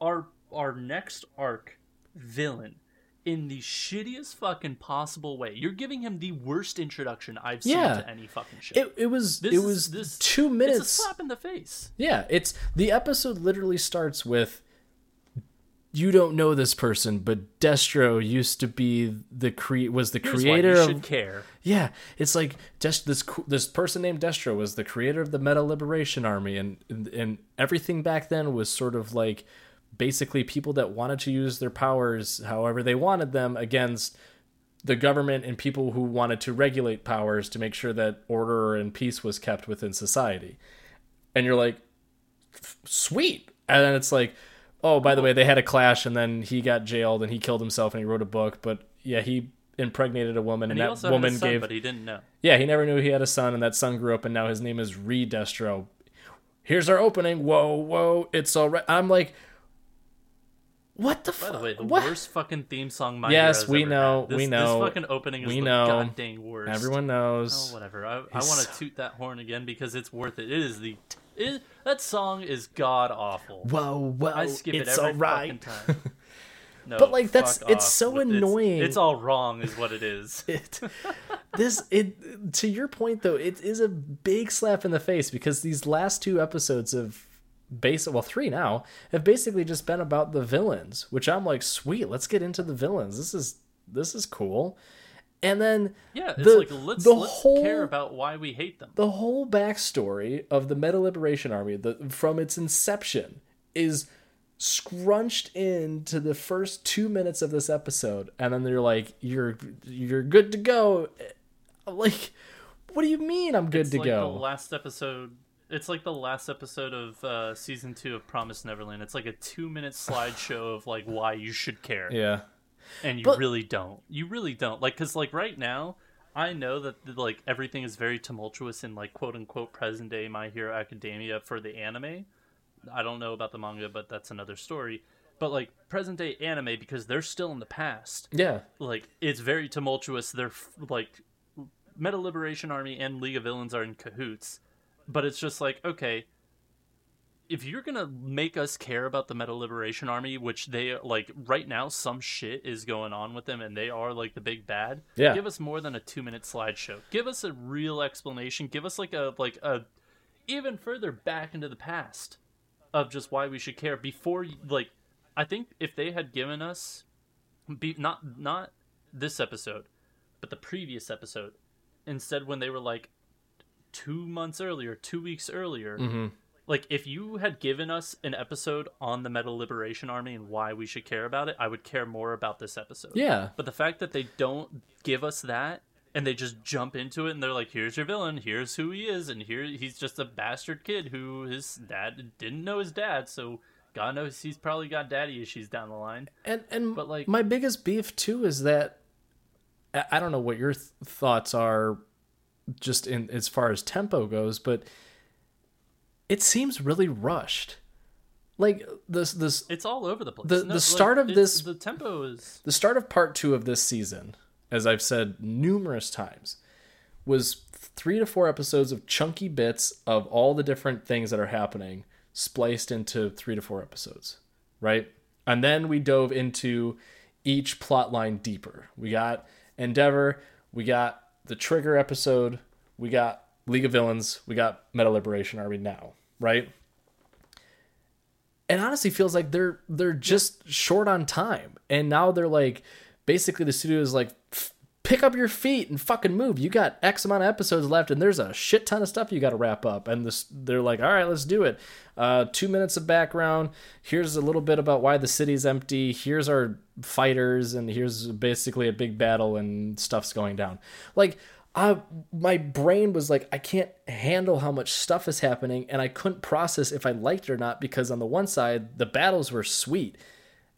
our our next arc villain in the shittiest fucking possible way. You're giving him the worst introduction I've seen Yeah. to any fucking show. It, it was This it is- was this two It's a minutes. slap in the face. Yeah, it's the episode literally starts with you don't know this person, but Destro used to be the cre- was the Here's creator you of should care. Yeah, it's like just this this person named Destro was the creator of the Meta Liberation Army, and, and and everything back then was sort of like basically people that wanted to use their powers however they wanted them against the government and people who wanted to regulate powers to make sure that order and peace was kept within society. And you're like, sweet, and then it's like, oh, by the way, they had a clash, and then he got jailed, and he killed himself, and he wrote a book, but yeah, he impregnated a woman, And and, he that also woman had a son, gave but he didn't know. yeah, he never knew he had a son, and that son grew up, and now his name is Redestro. Here's our opening. Whoa, whoa, it's all right. I'm like, what the By fuck? the way, the what? worst fucking theme song my Yes, we know. This, we know, This fucking opening is we the know. goddamn worst. Everyone knows. Oh, whatever. I, I want to so- toot that horn again because it's worth it. It is the it, that song is god awful. Whoa, whoa, I skip it's it every all right. fucking time. No, But, like, that's it's off. so It's- annoying. It's, all wrong, is what it is. it this it to your point though it is a big slap in the face because these last two episodes of base well three now have basically just been about the villains which i'm like sweet let's get into the villains this is this is cool and then Yeah, it's the- like let's the let's whole- care about why we hate them. the whole backstory of the Meta Liberation Army, the, from its inception, is scrunched into the first two minutes of this episode, and then they're like, "You're you're good to go." Like, what do you mean I'm good it's to like go? the last episode. It's like the last episode of uh, season two of Promise Neverland. It's like a two-minute slideshow of like why you should care. yeah, and you But- really don't. You really don't. Like because like right now i know that like everything is very tumultuous in like quote unquote present day my hero academia for the anime. I don't know about the manga but that's another story. But like present day anime because they're still in the past. Yeah, like it's very tumultuous. They're f- like meta liberation army and league of villains are in cahoots but it's just like okay if you're gonna make us care about the Meta Liberation Army, which they like right now, some shit is going on with them, and they are like the big bad. Yeah. Give us more than a two minute slideshow. Give us a real explanation. Give us like a like a even further back into the past of just why we should care before like I think if they had given us be, not not this episode, but the previous episode, instead when they were like two months earlier, two weeks earlier, Mm-hmm. like if you had given us an episode on the Meta Liberation Army and why we should care about it, I would care more about this episode. yeah. But the fact that they don't give us that and they just jump into it and they're like, "Here's your villain. Here's who he is, and here he's just a bastard kid who his dad didn't know his dad, so God knows he's probably got daddy issues down the line." And and But, like- my biggest beef too is that I I don't know what your th- thoughts are, just in as far as tempo goes, but it seems really rushed. Like this this It's all over the place. The- the start of this- the tempo is the start of part two of this season, as I've said numerous times, was three to four episodes of chunky bits of all the different things that are happening spliced into three to four episodes, right? And then we dove into each plot line deeper. We got Endeavor, we got the Trigger episode, we got League of Villains, we got Meta Liberation Army now, right? and honestly feels like they're they're just short on time and now they're like basically the studio is like "F- pick up your feet and fucking move. You got x amount of episodes left and there's a shit ton of stuff you got to wrap up. And this they're like all right let's do it. Uh, two minutes of background. Here's a little bit about why the city's empty. Here's our fighters and here's basically a big battle and stuff's going down. Like uh, my brain was like, I can't handle how much stuff is happening, and I couldn't process if I liked it or not because on the one side, the battles were sweet.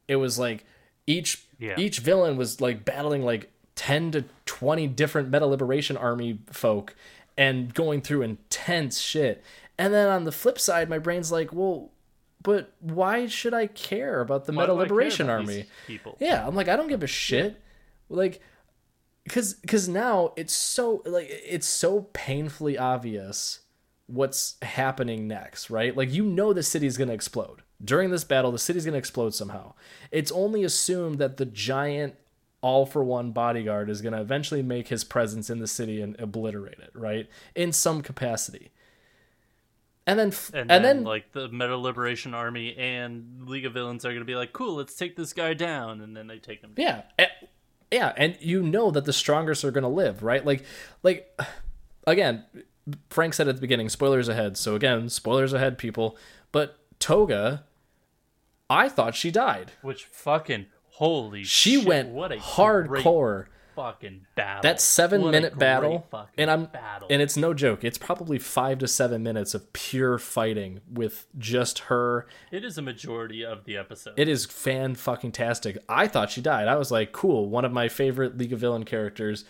It was like each Yeah. each villain was like battling like ten to twenty different Meta Liberation Army folk and going through intense shit. And then on the flip side, my brain's like, well, but why should I care about the Why Meta do I care Liberation Army? people? Yeah, I'm like, I don't give a shit. Like, because because now it's so like it's so painfully obvious what's happening next, right? Like you know the city's gonna explode during this battle. The city's gonna explode somehow. It's only assumed that the giant all for one bodyguard is gonna eventually make his presence in the city and obliterate it, right? In some capacity. And then, f- and, and, then, then, like the Meta Liberation Army and League of Villains are gonna be like, cool, let's take this guy down, and then they take him. down. Yeah. Eh, Yeah, and you know that the strongest are going to live, right? Like like again, Frank said at the beginning, spoilers ahead. So again, spoilers ahead people. But Toga I thought she died. Which fucking holy She shit, went what a hardcore. fucking battle. That 7 What minute battle and I'm battle. and it's no joke. It's probably 5 to 7 minutes of pure fighting with just her it is a majority of the episode. It is fan fucking tastic. I thought she died. I was like, cool. One of my favorite League of Villain characters.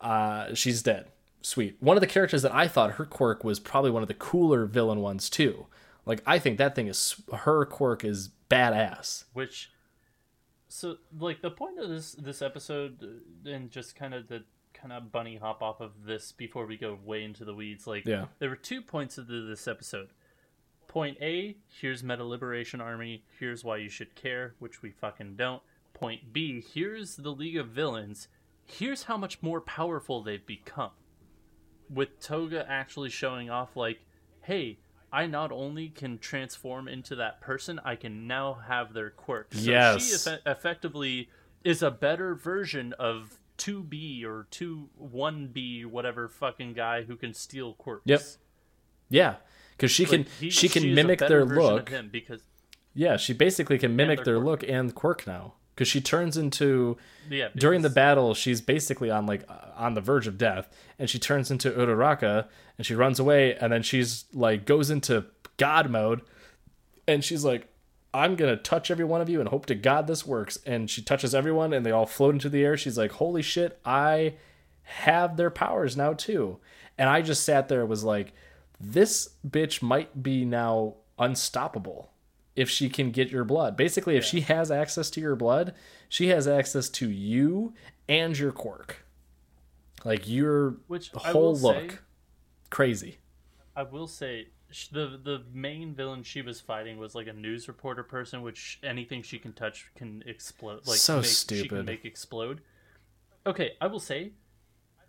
Uh, she's dead. Sweet. One of the characters that I thought her quirk was probably one of the cooler villain ones too. Like I think that thing is her quirk is badass. which so like the point of this this episode uh, and just kind of the kind of bunny hop off of this before we go way into the weeds like Yeah. there were two points of the, this episode. Point a here's meta liberation army here's why you should care which we fucking don't. Point b here's the league of villains here's how much more powerful they've become. With toga actually showing off like hey i not only can transform into that person i can now have their quirk so she Yes. effe- effectively is a better version of 2b or 2 1b whatever fucking guy who can steal quirks Yep. Yeah, because she can Like, he- she can mimic their look. because Yeah, she basically can mimic their their look and quirk now. Because she turns into yeah during the battle, she's basically on like on the verge of death, and she turns into Uraraka, and she runs away, and then she's like goes into God mode, and she's like, "I'm gonna touch every one of you, and hope to God this works." And she touches everyone, and they all float into the air. She's like, "Holy shit, I have their powers now too." And I just sat there, and was like, "This bitch might be now unstoppable." If she can get your blood. Basically, if she has access to your blood, she has access to you and your quirk. Like your Which the whole look. say- Crazy. I will say the the main villain she was fighting was like a news reporter person, which anything she can touch can explode. Like So make, She can make explode. Okay, I will say,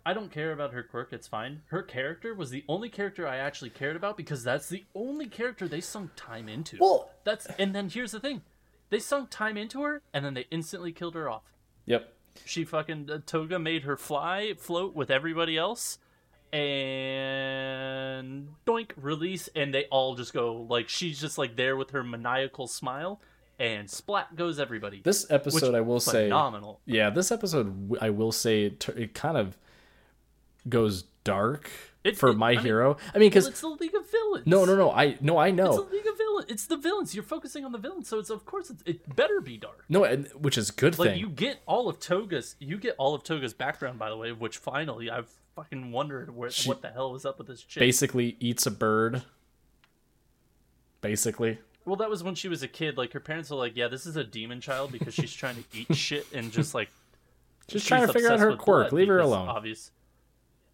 I don't care about her quirk. It's fine. Her character was the only character I actually cared about because that's the only character they sunk time into. Well- that's and then here's the thing, they sunk time into her and then they instantly killed her off. Yep. She fucking uh, Toga made her fly, float with everybody else, and doink, release, and they all just go like she's just like there with her maniacal smile, and splat goes everybody. This episode, I will say, phenomenal. yeah, this episode, I will say, it, it kind of goes dark It- for it- my I mean- hero. I mean, because well, it's the League of Villains. no, no, no, I no, I know. It's the League of Villains. It's the villains. You're focusing on the villains, so it's of course it's, it better be dark. no, and- which is a good Like thing. you get all of Toga's, you get all of Toga's background, by the way. Which finally, I've fucking wondered where, what the hell was up with this chick. Basically, eats a bird basically. Well, that was when she was a kid. Like her parents were like, "Yeah, this is a demon child because she's trying to eat shit and just like Just trying to figure out her quirk. Leave her alone. Obvious.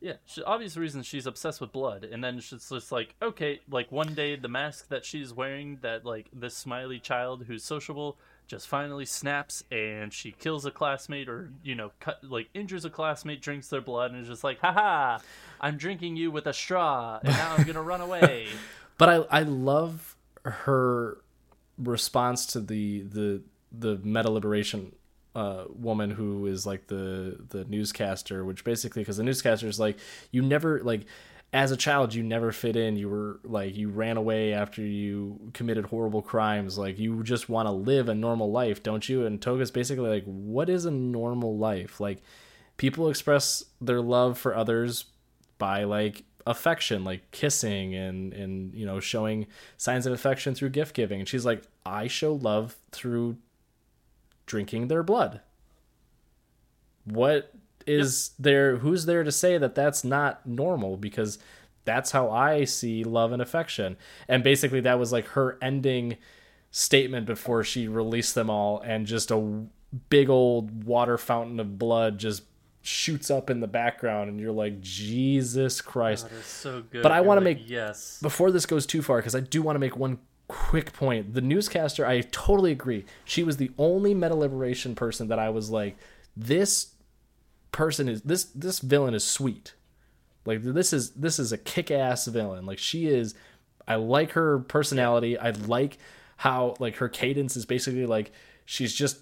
Yeah, she, obvious reason she's obsessed with blood, and then she's just like, okay, like one day the mask that she's wearing, that like this smiley child who's sociable, just finally snaps, and she kills a classmate, or you know, cut like injures a classmate, drinks their blood, and is just like, haha, I'm drinking you with a straw, and now I'm gonna run away. But I I love her response to the the the meta liberation uh, woman who is like the the newscaster, which basically because the newscaster is like you never like as a child you never fit in. You were like you ran away after you committed horrible crimes. Like you just want to live a normal life, don't you? And Toga's basically like, what is a normal life? Like people express their love for others by like affection like kissing and and you know showing signs of affection through gift giving and she's like i show love through drinking their blood. What is there who's there to say that that's not normal? Because that's how i see love and affection. And basically that was like her ending statement before she released them all and just a big old water fountain of blood just shoots up in the background and you're like jesus christ. So good. But I wanna like, make- yes. before this goes too far because i do want to make one quick point. The newscaster i totally agree. She was the only meta liberation person that i was like this person is this this villain is sweet. Like this is this is a kick-ass villain. Like she is i like her personality. I like how like her cadence is basically like she's just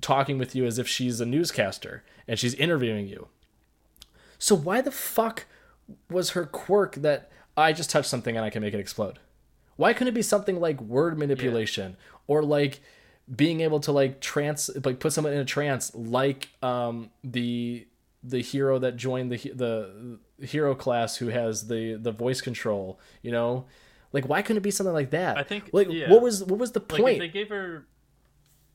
talking with you as if she's a newscaster and she's interviewing you. So why the fuck was her quirk that I just touched something and I can make it explode? Why couldn't it be something like word manipulation or like being able to like trance like put someone in a trance like um the the hero that joined the the hero class who has the the voice control, you know? Like why couldn't it be something like that? I think- like yeah. what was what was the like point? if they gave her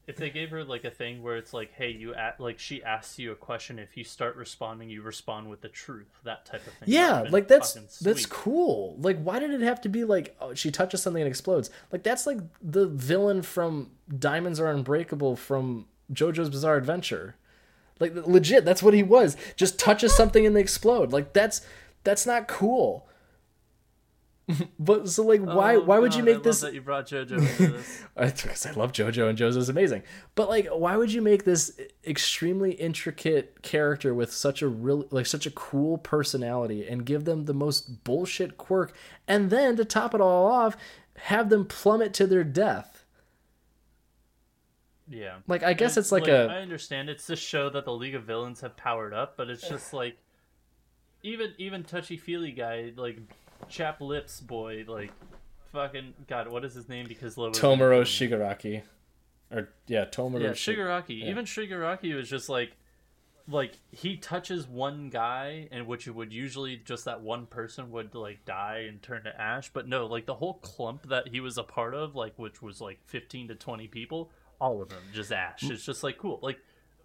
if they gave her like a thing where it's like hey you at like she asks you a question if you start responding you respond with the truth that type of thing Yeah, like that's that's cool. Like, why did it have to be like oh, she touches something and explodes? Like that's like the villain from Diamonds Are Unbreakable from JoJo's Bizarre Adventure. Like legit, that's what he was. Just touches something and they explode. Like that's that's not cool. but so like why Oh, why would you make I love this that you brought JoJo into this because I love JoJo and JoJo's amazing. But like, why would you make this extremely intricate character with such a real, like such a cool personality, and give them the most bullshit quirk, and then to top it all off, have them plummet to their death? yeah Like, I guess And, it's like a- i understand it's to show that the league of villains have powered up but it's just like even even touchy feely guy like chap lips boy like fucking god what is his name because Lois Tomura Shigaraki, or yeah, Tomura. Yeah, Shi- Shigaraki. Even Shigaraki was just like, like he touches one guy, and which it would usually just that one person would like die and turn to ash. But no, like the whole clump that he was a part of, like which was like fifteen to twenty people, all of them just ash. It's just like cool. Like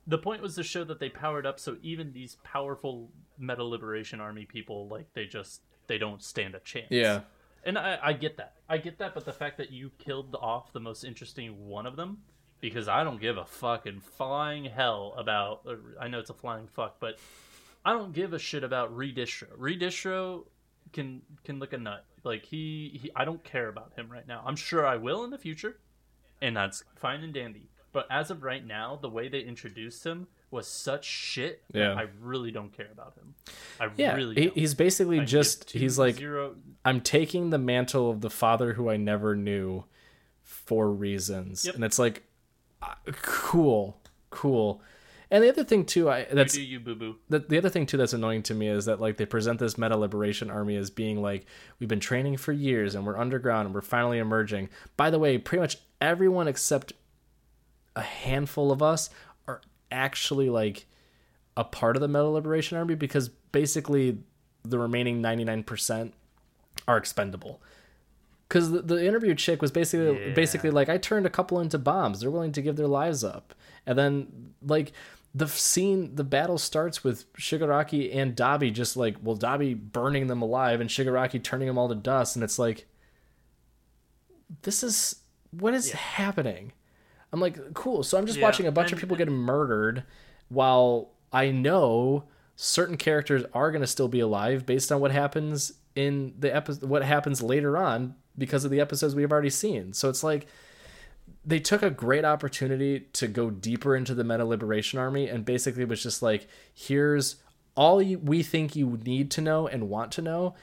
the point was to show that they powered up, so even these powerful meta liberation army people, like they just they don't stand a chance. Yeah. And I, I get that. I get that, but the fact that you killed off the most interesting one of them, because I don't give a fucking flying hell about. Uh, I know it's a flying fuck, but I don't give a shit about Redestro. Redestro can can look a nut. Like he, he, I don't care about him right now. I'm sure I will in the future, and that's fine and dandy. But as of right now, the way they introduced him was such shit. Yeah. I really don't care about him. I Yeah, really. he, he's basically I just he's like zero. I'm taking the mantle of the father who I never knew for reasons. Yep. And it's like uh, cool, cool. And the other thing too, I that's you you boo boo. the, the other thing too that's annoying to me is that like they present this meta liberation army as being like we've been training for years and we're underground and we're finally emerging. By the way, pretty much everyone except a handful of us actually like a part of the Meta liberation army because basically the remaining 99% are expendable. Because the, the interview chick was basically basically like I turned a couple into bombs. They're willing to give their lives up, and then like the scene, the battle starts with Shigaraki and Dabi just like well, Dabi burning them alive and Shigaraki turning them all to dust, and it's like, this is what is happening? I'm like, cool. So I'm just Yeah, watching a bunch of people get murdered while I know certain characters are going to still be alive based on what happens in the episode, what happens later on because of the episodes we've already seen. So it's like they took a great opportunity to go deeper into the Meta Liberation Army and basically was just like, here's all you, we think you need to know and want to know,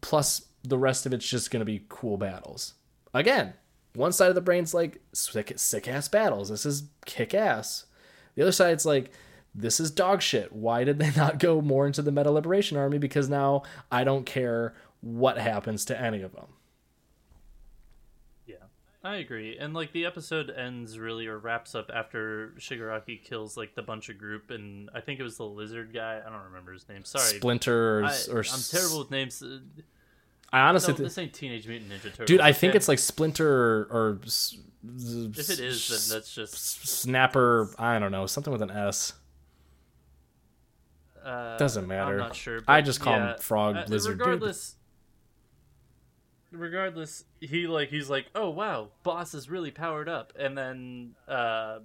plus the rest of it's just going to be cool battles. Again, one side of the brain's like sick, sick ass battles. This is kick ass. The other side's like, this is dog shit. Why did they not go more into the Meta Liberation Army? Because now I don't care what happens to any of them. Yeah, I agree. And like the episode ends really or wraps up after Shigaraki kills like the bunch of group, and I think it was the lizard guy. I don't remember his name. Sorry, Splinter or, I, or I'm terrible with names. I honestly, No, thi- this ain't Teenage Mutant Ninja Turtles. dude, I think it's like Splinter or, if it is, then that's just Snapper. I don't know, something with an S. uh, Doesn't matter. I'm not sure. I just call him Frog uh, Lizard, dude. Regardless, regardless, he like he's like, oh wow, boss is really powered up, and then uh,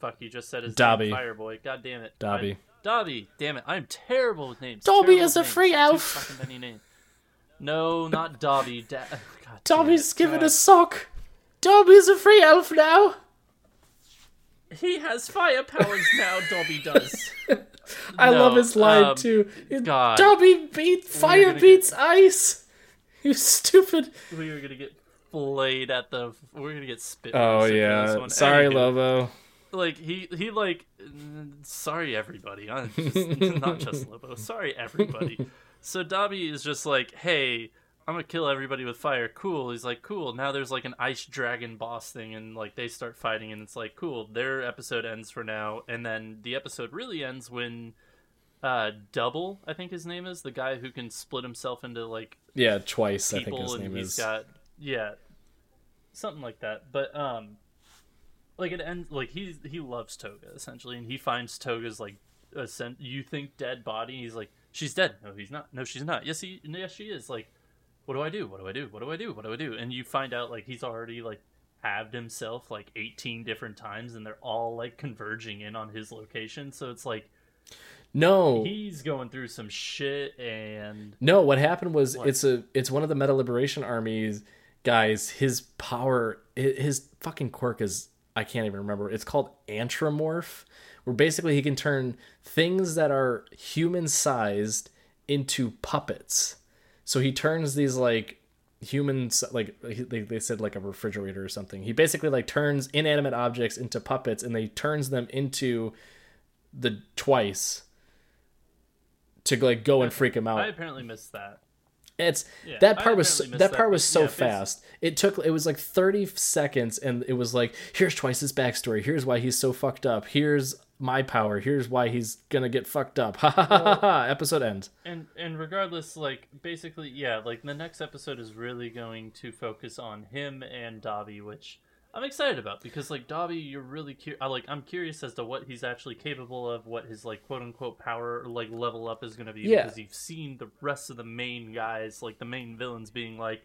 fuck, you just said his name. Dobby. name, Fireboy. God damn it, Dobby. I'm- Dobby. Damn it, I'm terrible with names. Dobby Terrible is a names. free Too elf. fucking many names. No, not Dobby. Da- God Dobby's it. given God. a sock. Dobby's a free elf now. He has fire powers now. Dobby does. I No, love his line um, too. God. Dobby beat fire gonna get- beats ice. You stupid. we are gonna get flayed at the. We're gonna get spit. Oh roasted for this yeah. one. Sorry, Anywho, Lobo. Like he he like. mm, Sorry everybody. I'm just, not just Lobo. Sorry everybody. So Dobby is just like, hey. I'm gonna kill everybody with fire. Cool. He's like, cool. Now there's like an ice dragon boss thing, and like they start fighting, and it's like, cool. Their episode ends for now, and then the episode really ends when uh double i think his name is the guy who can split himself into like Yeah, twice. I think his name he's is. got yeah something like that but um like it ends like he's he loves toga essentially and he finds toga's like ascent you think dead body he's like she's dead. No he's not. No she's not. Yes he yes she is. Like what do i do? What do i do? What do i do? What do i do? And you find out like he's already like halved himself like 18 different times and they're all like converging in on his location. So it's like No, he's going through some shit and no. What happened was What? it's a it's one of the Meta Liberation Armies guys. His power, his fucking quirk is I can't even remember. It's called Antramorph, where basically he can turn things that are human sized into puppets. So he turns these like humans like they, they said like a refrigerator or something he basically like turns inanimate objects into puppets and they turns them into the twice to like go and freak him out i apparently missed that it's Yeah, that part was so, that that, part was so yeah, fast. It took it was like 30 seconds and it was like here's Twice's backstory. Here's why he's so fucked up. Here's my power. Here's why he's going to get fucked up. Ha ha ha ha. Episode ends. and and regardless like basically yeah like the next episode is really going to focus on him and dobby which i'm excited about because like dobby you're really curious like i'm curious as to what he's actually capable of what his like quote unquote power like level up is going to be Yeah. because you've seen the rest of the main guys like the main villains being like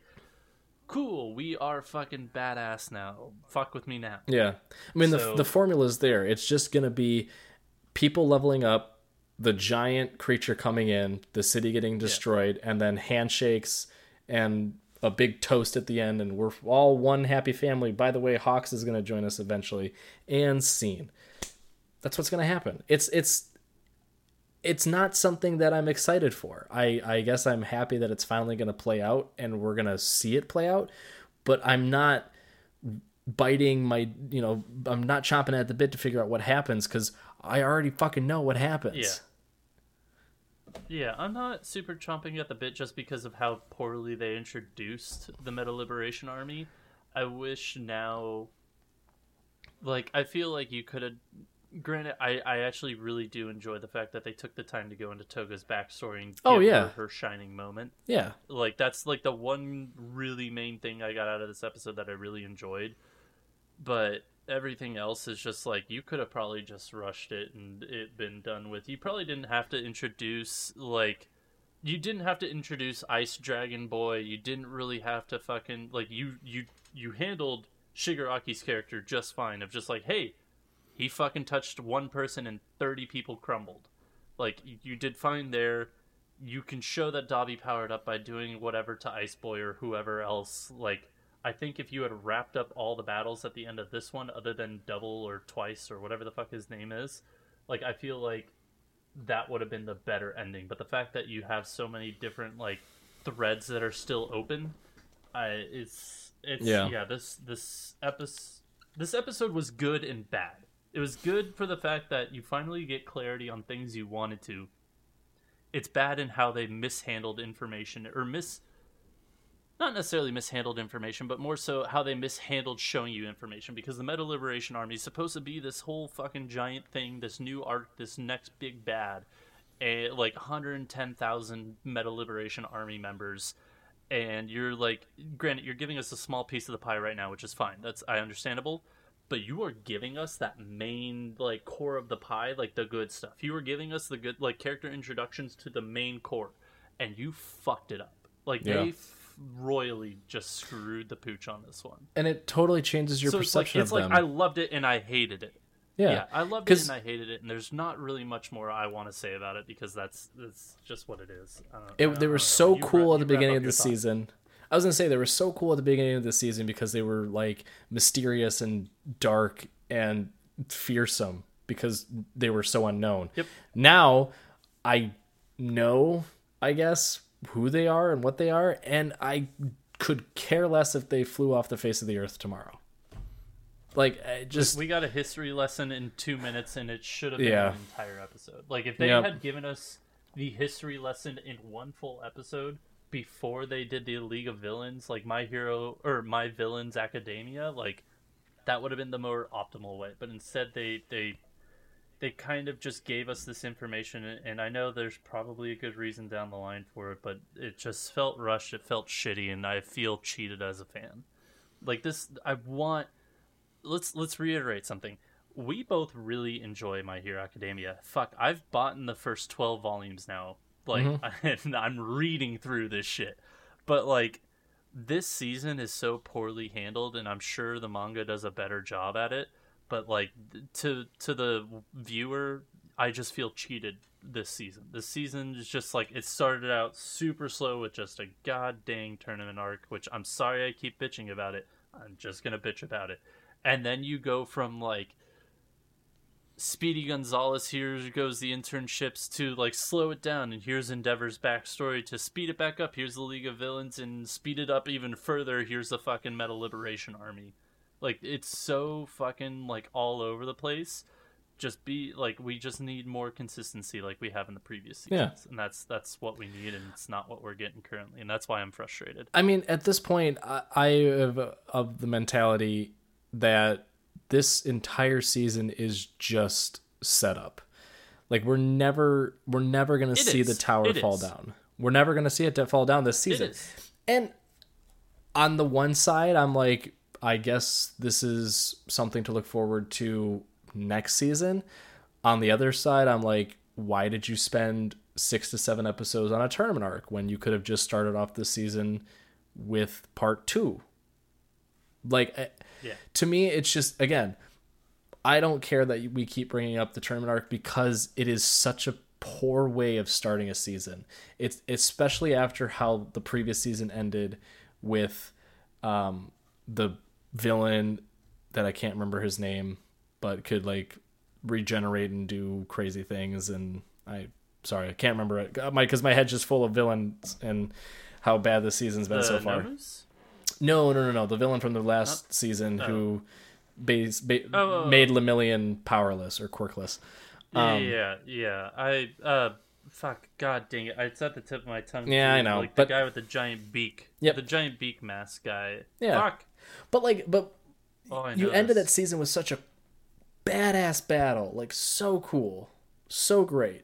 cool we are fucking badass now fuck with me now Yeah. I mean the So- the formula's there. It's just going to be people leveling up, the giant creature coming in, the city getting destroyed and then handshakes and a big toast at the end and we're all one happy family. By the way, Hawks is going to join us eventually and scene. That's what's going to happen. It's it's it's not something that I'm excited for. I I guess I'm happy that it's finally going to play out and we're going to see it play out, but I'm not biting my you know i'm not chomping at the bit to figure out what happens because i already fucking know what happens Yeah. Yeah, I'm not super chomping at the bit just because of how poorly they introduced the Meta Liberation Army. I wish now, like, I feel like you could have. Granted, I, I actually really do enjoy the fact that they took the time to go into Toga's backstory and oh, give Oh, yeah. her her shining moment. yeah Like, that's like the one really main thing I got out of this episode that I really enjoyed. But everything else is just like you could have probably just rushed it and it been done with. You probably didn't have to introduce like you didn't have to introduce Ice Dragon Boy. You didn't really have to fucking like you you you handled Shigaraki's character just fine. Of just like, hey, he fucking touched one person and thirty people crumbled. Like you, you did fine there. You can show that Dobby powered up by doing whatever to Ice Boy or whoever else. Like I think if you had wrapped up all the battles at the end of this one, other than double or twice or whatever the fuck his name is, like I feel like that would have been the better ending. But the fact that you have so many different like threads that are still open, I it's it's Yeah. yeah. this this episode this episode was good and bad. It was good for the fact that you finally get clarity on things you wanted to. It's bad in how they mishandled information or mis not necessarily mishandled information, but more so how they mishandled showing you information because the Meta Liberation Army is supposed to be this whole fucking giant thing, this new arc, this next big bad, eh, and like 110,000 Meta Liberation Army members. And you're like, granted, you're giving us a small piece of the pie right now, which is fine. That's I understandable. But you are giving us that main like core of the pie, like the good stuff. You were giving us the good like character introductions to the main core, and you fucked it up. Like Yeah. they f- royally just screwed the pooch on this one. and it totally changes your so it's like perception it's of like. I loved it and I hated it. yeah. Yeah, I loved it and I hated it, and there's not really much more I want to say about it because that's that's just what it is. I don't- I It, they were so cool at the beginning of the thoughts. I was gonna say they were so cool at the beginning of the season because they were like mysterious and dark and fearsome because they were so unknown. Yep. Now I know, I guess, who they are and what they are, and I could care less if they flew off the face of the earth tomorrow. Like just we got a history lesson in two minutes, and it should have been Yeah. an entire episode. Like if they Yep. had given us the history lesson in one full episode before they did the League of Villains, like My Hero or My Villains Academia, like that would have been the more optimal way. But instead, they they they kind of just gave us this information, and- I know there's probably a good reason down the line for it, but it just felt rushed. It felt shitty, and I feel cheated as a fan. Like this, I want let's let's reiterate something. We both really enjoy My Hero Academia. Fuck, I've bought in the first twelve volumes now. Like, mm-hmm. and I'm reading through this shit. But like, this season is so poorly handled, and I'm sure the manga does a better job at it. But like, to to the viewer, I just feel cheated this season. This season is just like it started out super slow with just a god dang tournament arc, which I'm sorry I keep bitching about it. I'm just gonna bitch about it. And then you go from like Speedy Gonzalez, here goes the internships to like slow it down, and here's Endeavor's backstory to speed it back up. Here's the League of Villains, and speed it up even further. Here's the fucking Meta Liberation Army. Like it's so fucking like all over the place. Just be like we just need more consistency, like we have in the previous seasons, Yeah. and that's that's what we need, and it's not what we're getting currently, and that's why I'm frustrated. I mean, at this point, I, I have uh, of the mentality that this entire season is just set up. Like we're never we're never gonna It see is. the tower It fall is. down. We're never gonna see it to fall down this season. And on the one side, I'm like, I guess this is something to look forward to next season. On the other side, I'm like, why did you spend six to seven episodes on a tournament arc when you could have just started off the season with part two? Like, Yeah. to me, it's just again, I don't care that we keep bringing up the tournament arc because it is such a poor way of starting a season. It's especially after how the previous season ended with um, the villain that I can't remember his name, but could like regenerate and do crazy things. And I sorry, I can't remember it. My because my head's just full of villains and how bad the season's been so Uh, far. Nomus? No, no, no, no. The villain from the last season who bas- ba- Oh, oh, oh. made Lemillion powerless or quirkless. Um, yeah, yeah. I uh fuck god dang it. It's at the tip of my tongue. Yeah, too. I know, Like but- the guy with the giant beak. Yeah, The giant beak mask guy. Yeah. Fuck. But like, but Oh, you ended that season with such a badass battle, like so cool, so great.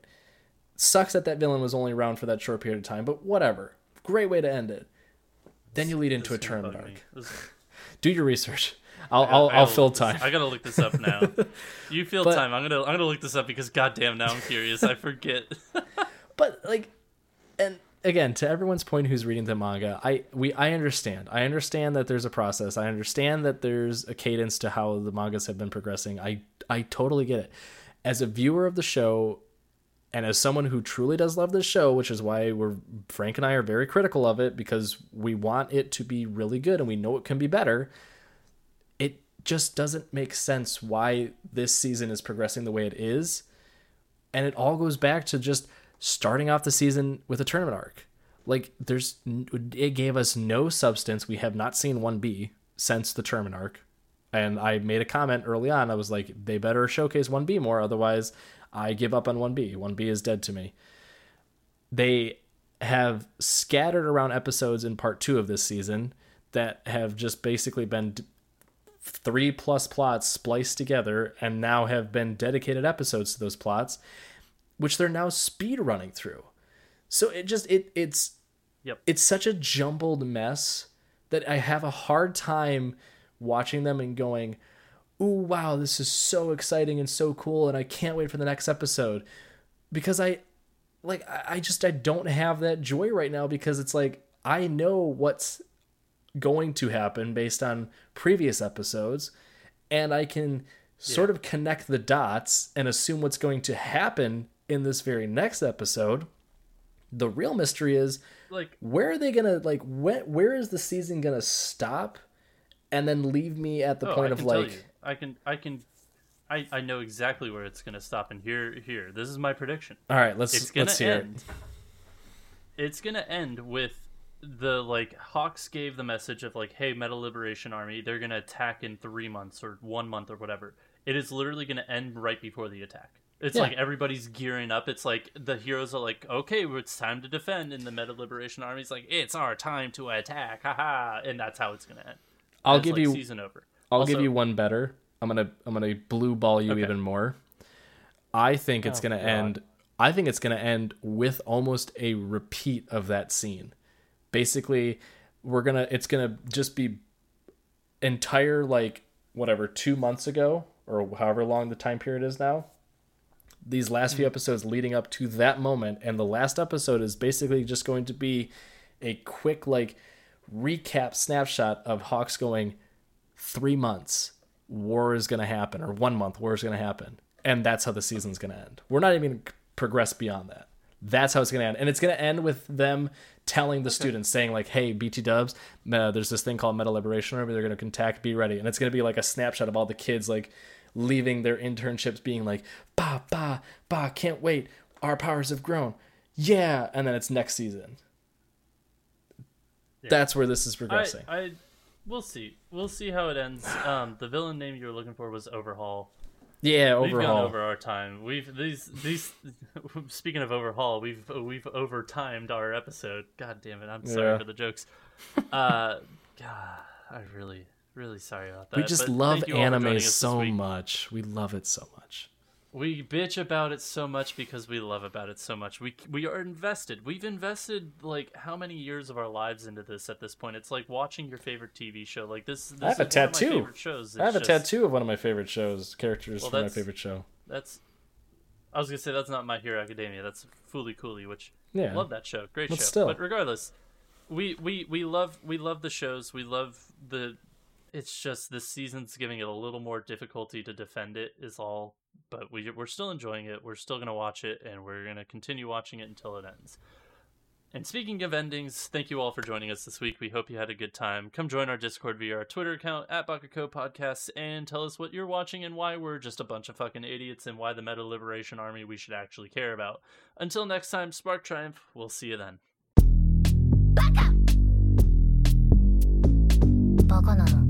Sucks that that villain was only around for that short period of time, but whatever. Great way to end it. Then you lead into a This is gonna tournament bug me. arc. This- Do your research. I'll I'll, I'll fill look this- time. I gotta look this up now. you fill But- time. I'm gonna I'm gonna look this up because goddamn now I'm curious. I forget. but like and again to everyone's point who's reading the manga i we i understand i understand that there's a process i understand that there's a cadence to how the mangas have been progressing i i totally get it as a viewer of the show and as someone who truly does love this show which is why we're frank and i are very critical of it because we want it to be really good and we know it can be better it just doesn't make sense why this season is progressing the way it is and it all goes back to just starting off the season with a tournament arc. Like there's it gave us no substance. We have not seen 1B since the tournament arc. And I made a comment early on. I was like, they better showcase 1B more, otherwise I give up on 1B. 1B is dead to me. They have scattered around episodes in part 2 of this season that have just basically been three plus plots spliced together and now have been dedicated episodes to those plots which they're now speed running through. So it just it it's Yep. it's such a jumbled mess that I have a hard time watching them and going, "Ooh, wow, this is so exciting and so cool and I can't wait for the next episode." Because I like I just I don't have that joy right now because it's like I know what's going to happen based on previous episodes and I can sort of connect the dots and assume what's going to happen in this very next episode. The real mystery is Like where are they gonna like when where is the season gonna stop and then leave me at the oh, point of like. I can I can I, I know exactly where it's gonna stop and here here. This is my prediction. all right let's it's gonna let's hear end. it It's gonna end with the like Hawks gave the message of like, hey, Meta Liberation Army, they're gonna attack in three months or one month or whatever. It is literally gonna end right before the attack. It's Yeah. like everybody's gearing up. It's like the heroes are like, okay, well, it's time to defend, and the Meta Liberation Army's like, it's our time to attack, haha, and that's how it's gonna end. I'll And give like you season over. I'll Also- give you one better. I'm gonna I'm gonna blue ball you Okay. even more. I think it's Oh, gonna God. end. I think it's gonna end with almost a repeat of that scene. Basically, we're gonna. It's gonna just be entire like whatever two months ago or however long the time period is now. These last few mm. episodes leading up to that moment, and the last episode is basically just going to be a quick like recap snapshot of Hawks going three months war is going to happen or one month war is going to happen and that's how the season's going to end. We're not even going to progress beyond that. That's how it's going to end. And it's going to end with them telling the students saying like hey bt dubs uh, there's this thing called meta liberation army. They're going to contact, be ready. And it's going to be like a snapshot of all the kids like leaving their internships being like bah bah bah can't wait. Our powers have grown. Yeah. And then it's next season. That's where this is progressing. I, I we'll see. We'll see how it ends. Um, the villain name you were looking for was Overhaul. yeah overhaul. We've gone over our time. We've these these. Speaking of overhaul, we've we've overtimed our episode. God damn it! I'm sorry Yeah. for the jokes. Uh, God, I'm really really sorry about that. we just but love thank you all for joining anime so much. We love it so much. We bitch about it so much because we love about it so much. We we are invested. We've invested like how many years of our lives into this at this point? It's like watching your favorite TV show. Like this. this I have a is one of my tattoo. favorite shows. I have a just- tattoo of one of my favorite shows, characters Well, from my favorite show. That's. I was gonna say that's not My Hero Academia. That's Fooly Cooly, which Yeah. love that show. Great But show. still. But regardless, we we we love we love the shows. We love the. It's just this season's giving it a little more difficulty to defend it. Is all But we we're still enjoying it. We're still gonna watch it, and we're gonna continue watching it until it ends. And speaking of endings, thank you all for joining us this week. We hope you had a good time. Come join our Discord via our Twitter account at Bakako Podcasts and tell us what you're watching and why we're just a bunch of fucking idiots and why the Meta Liberation Army we should actually care about. Until next time, Spark Triumph. We'll see you then. バカなの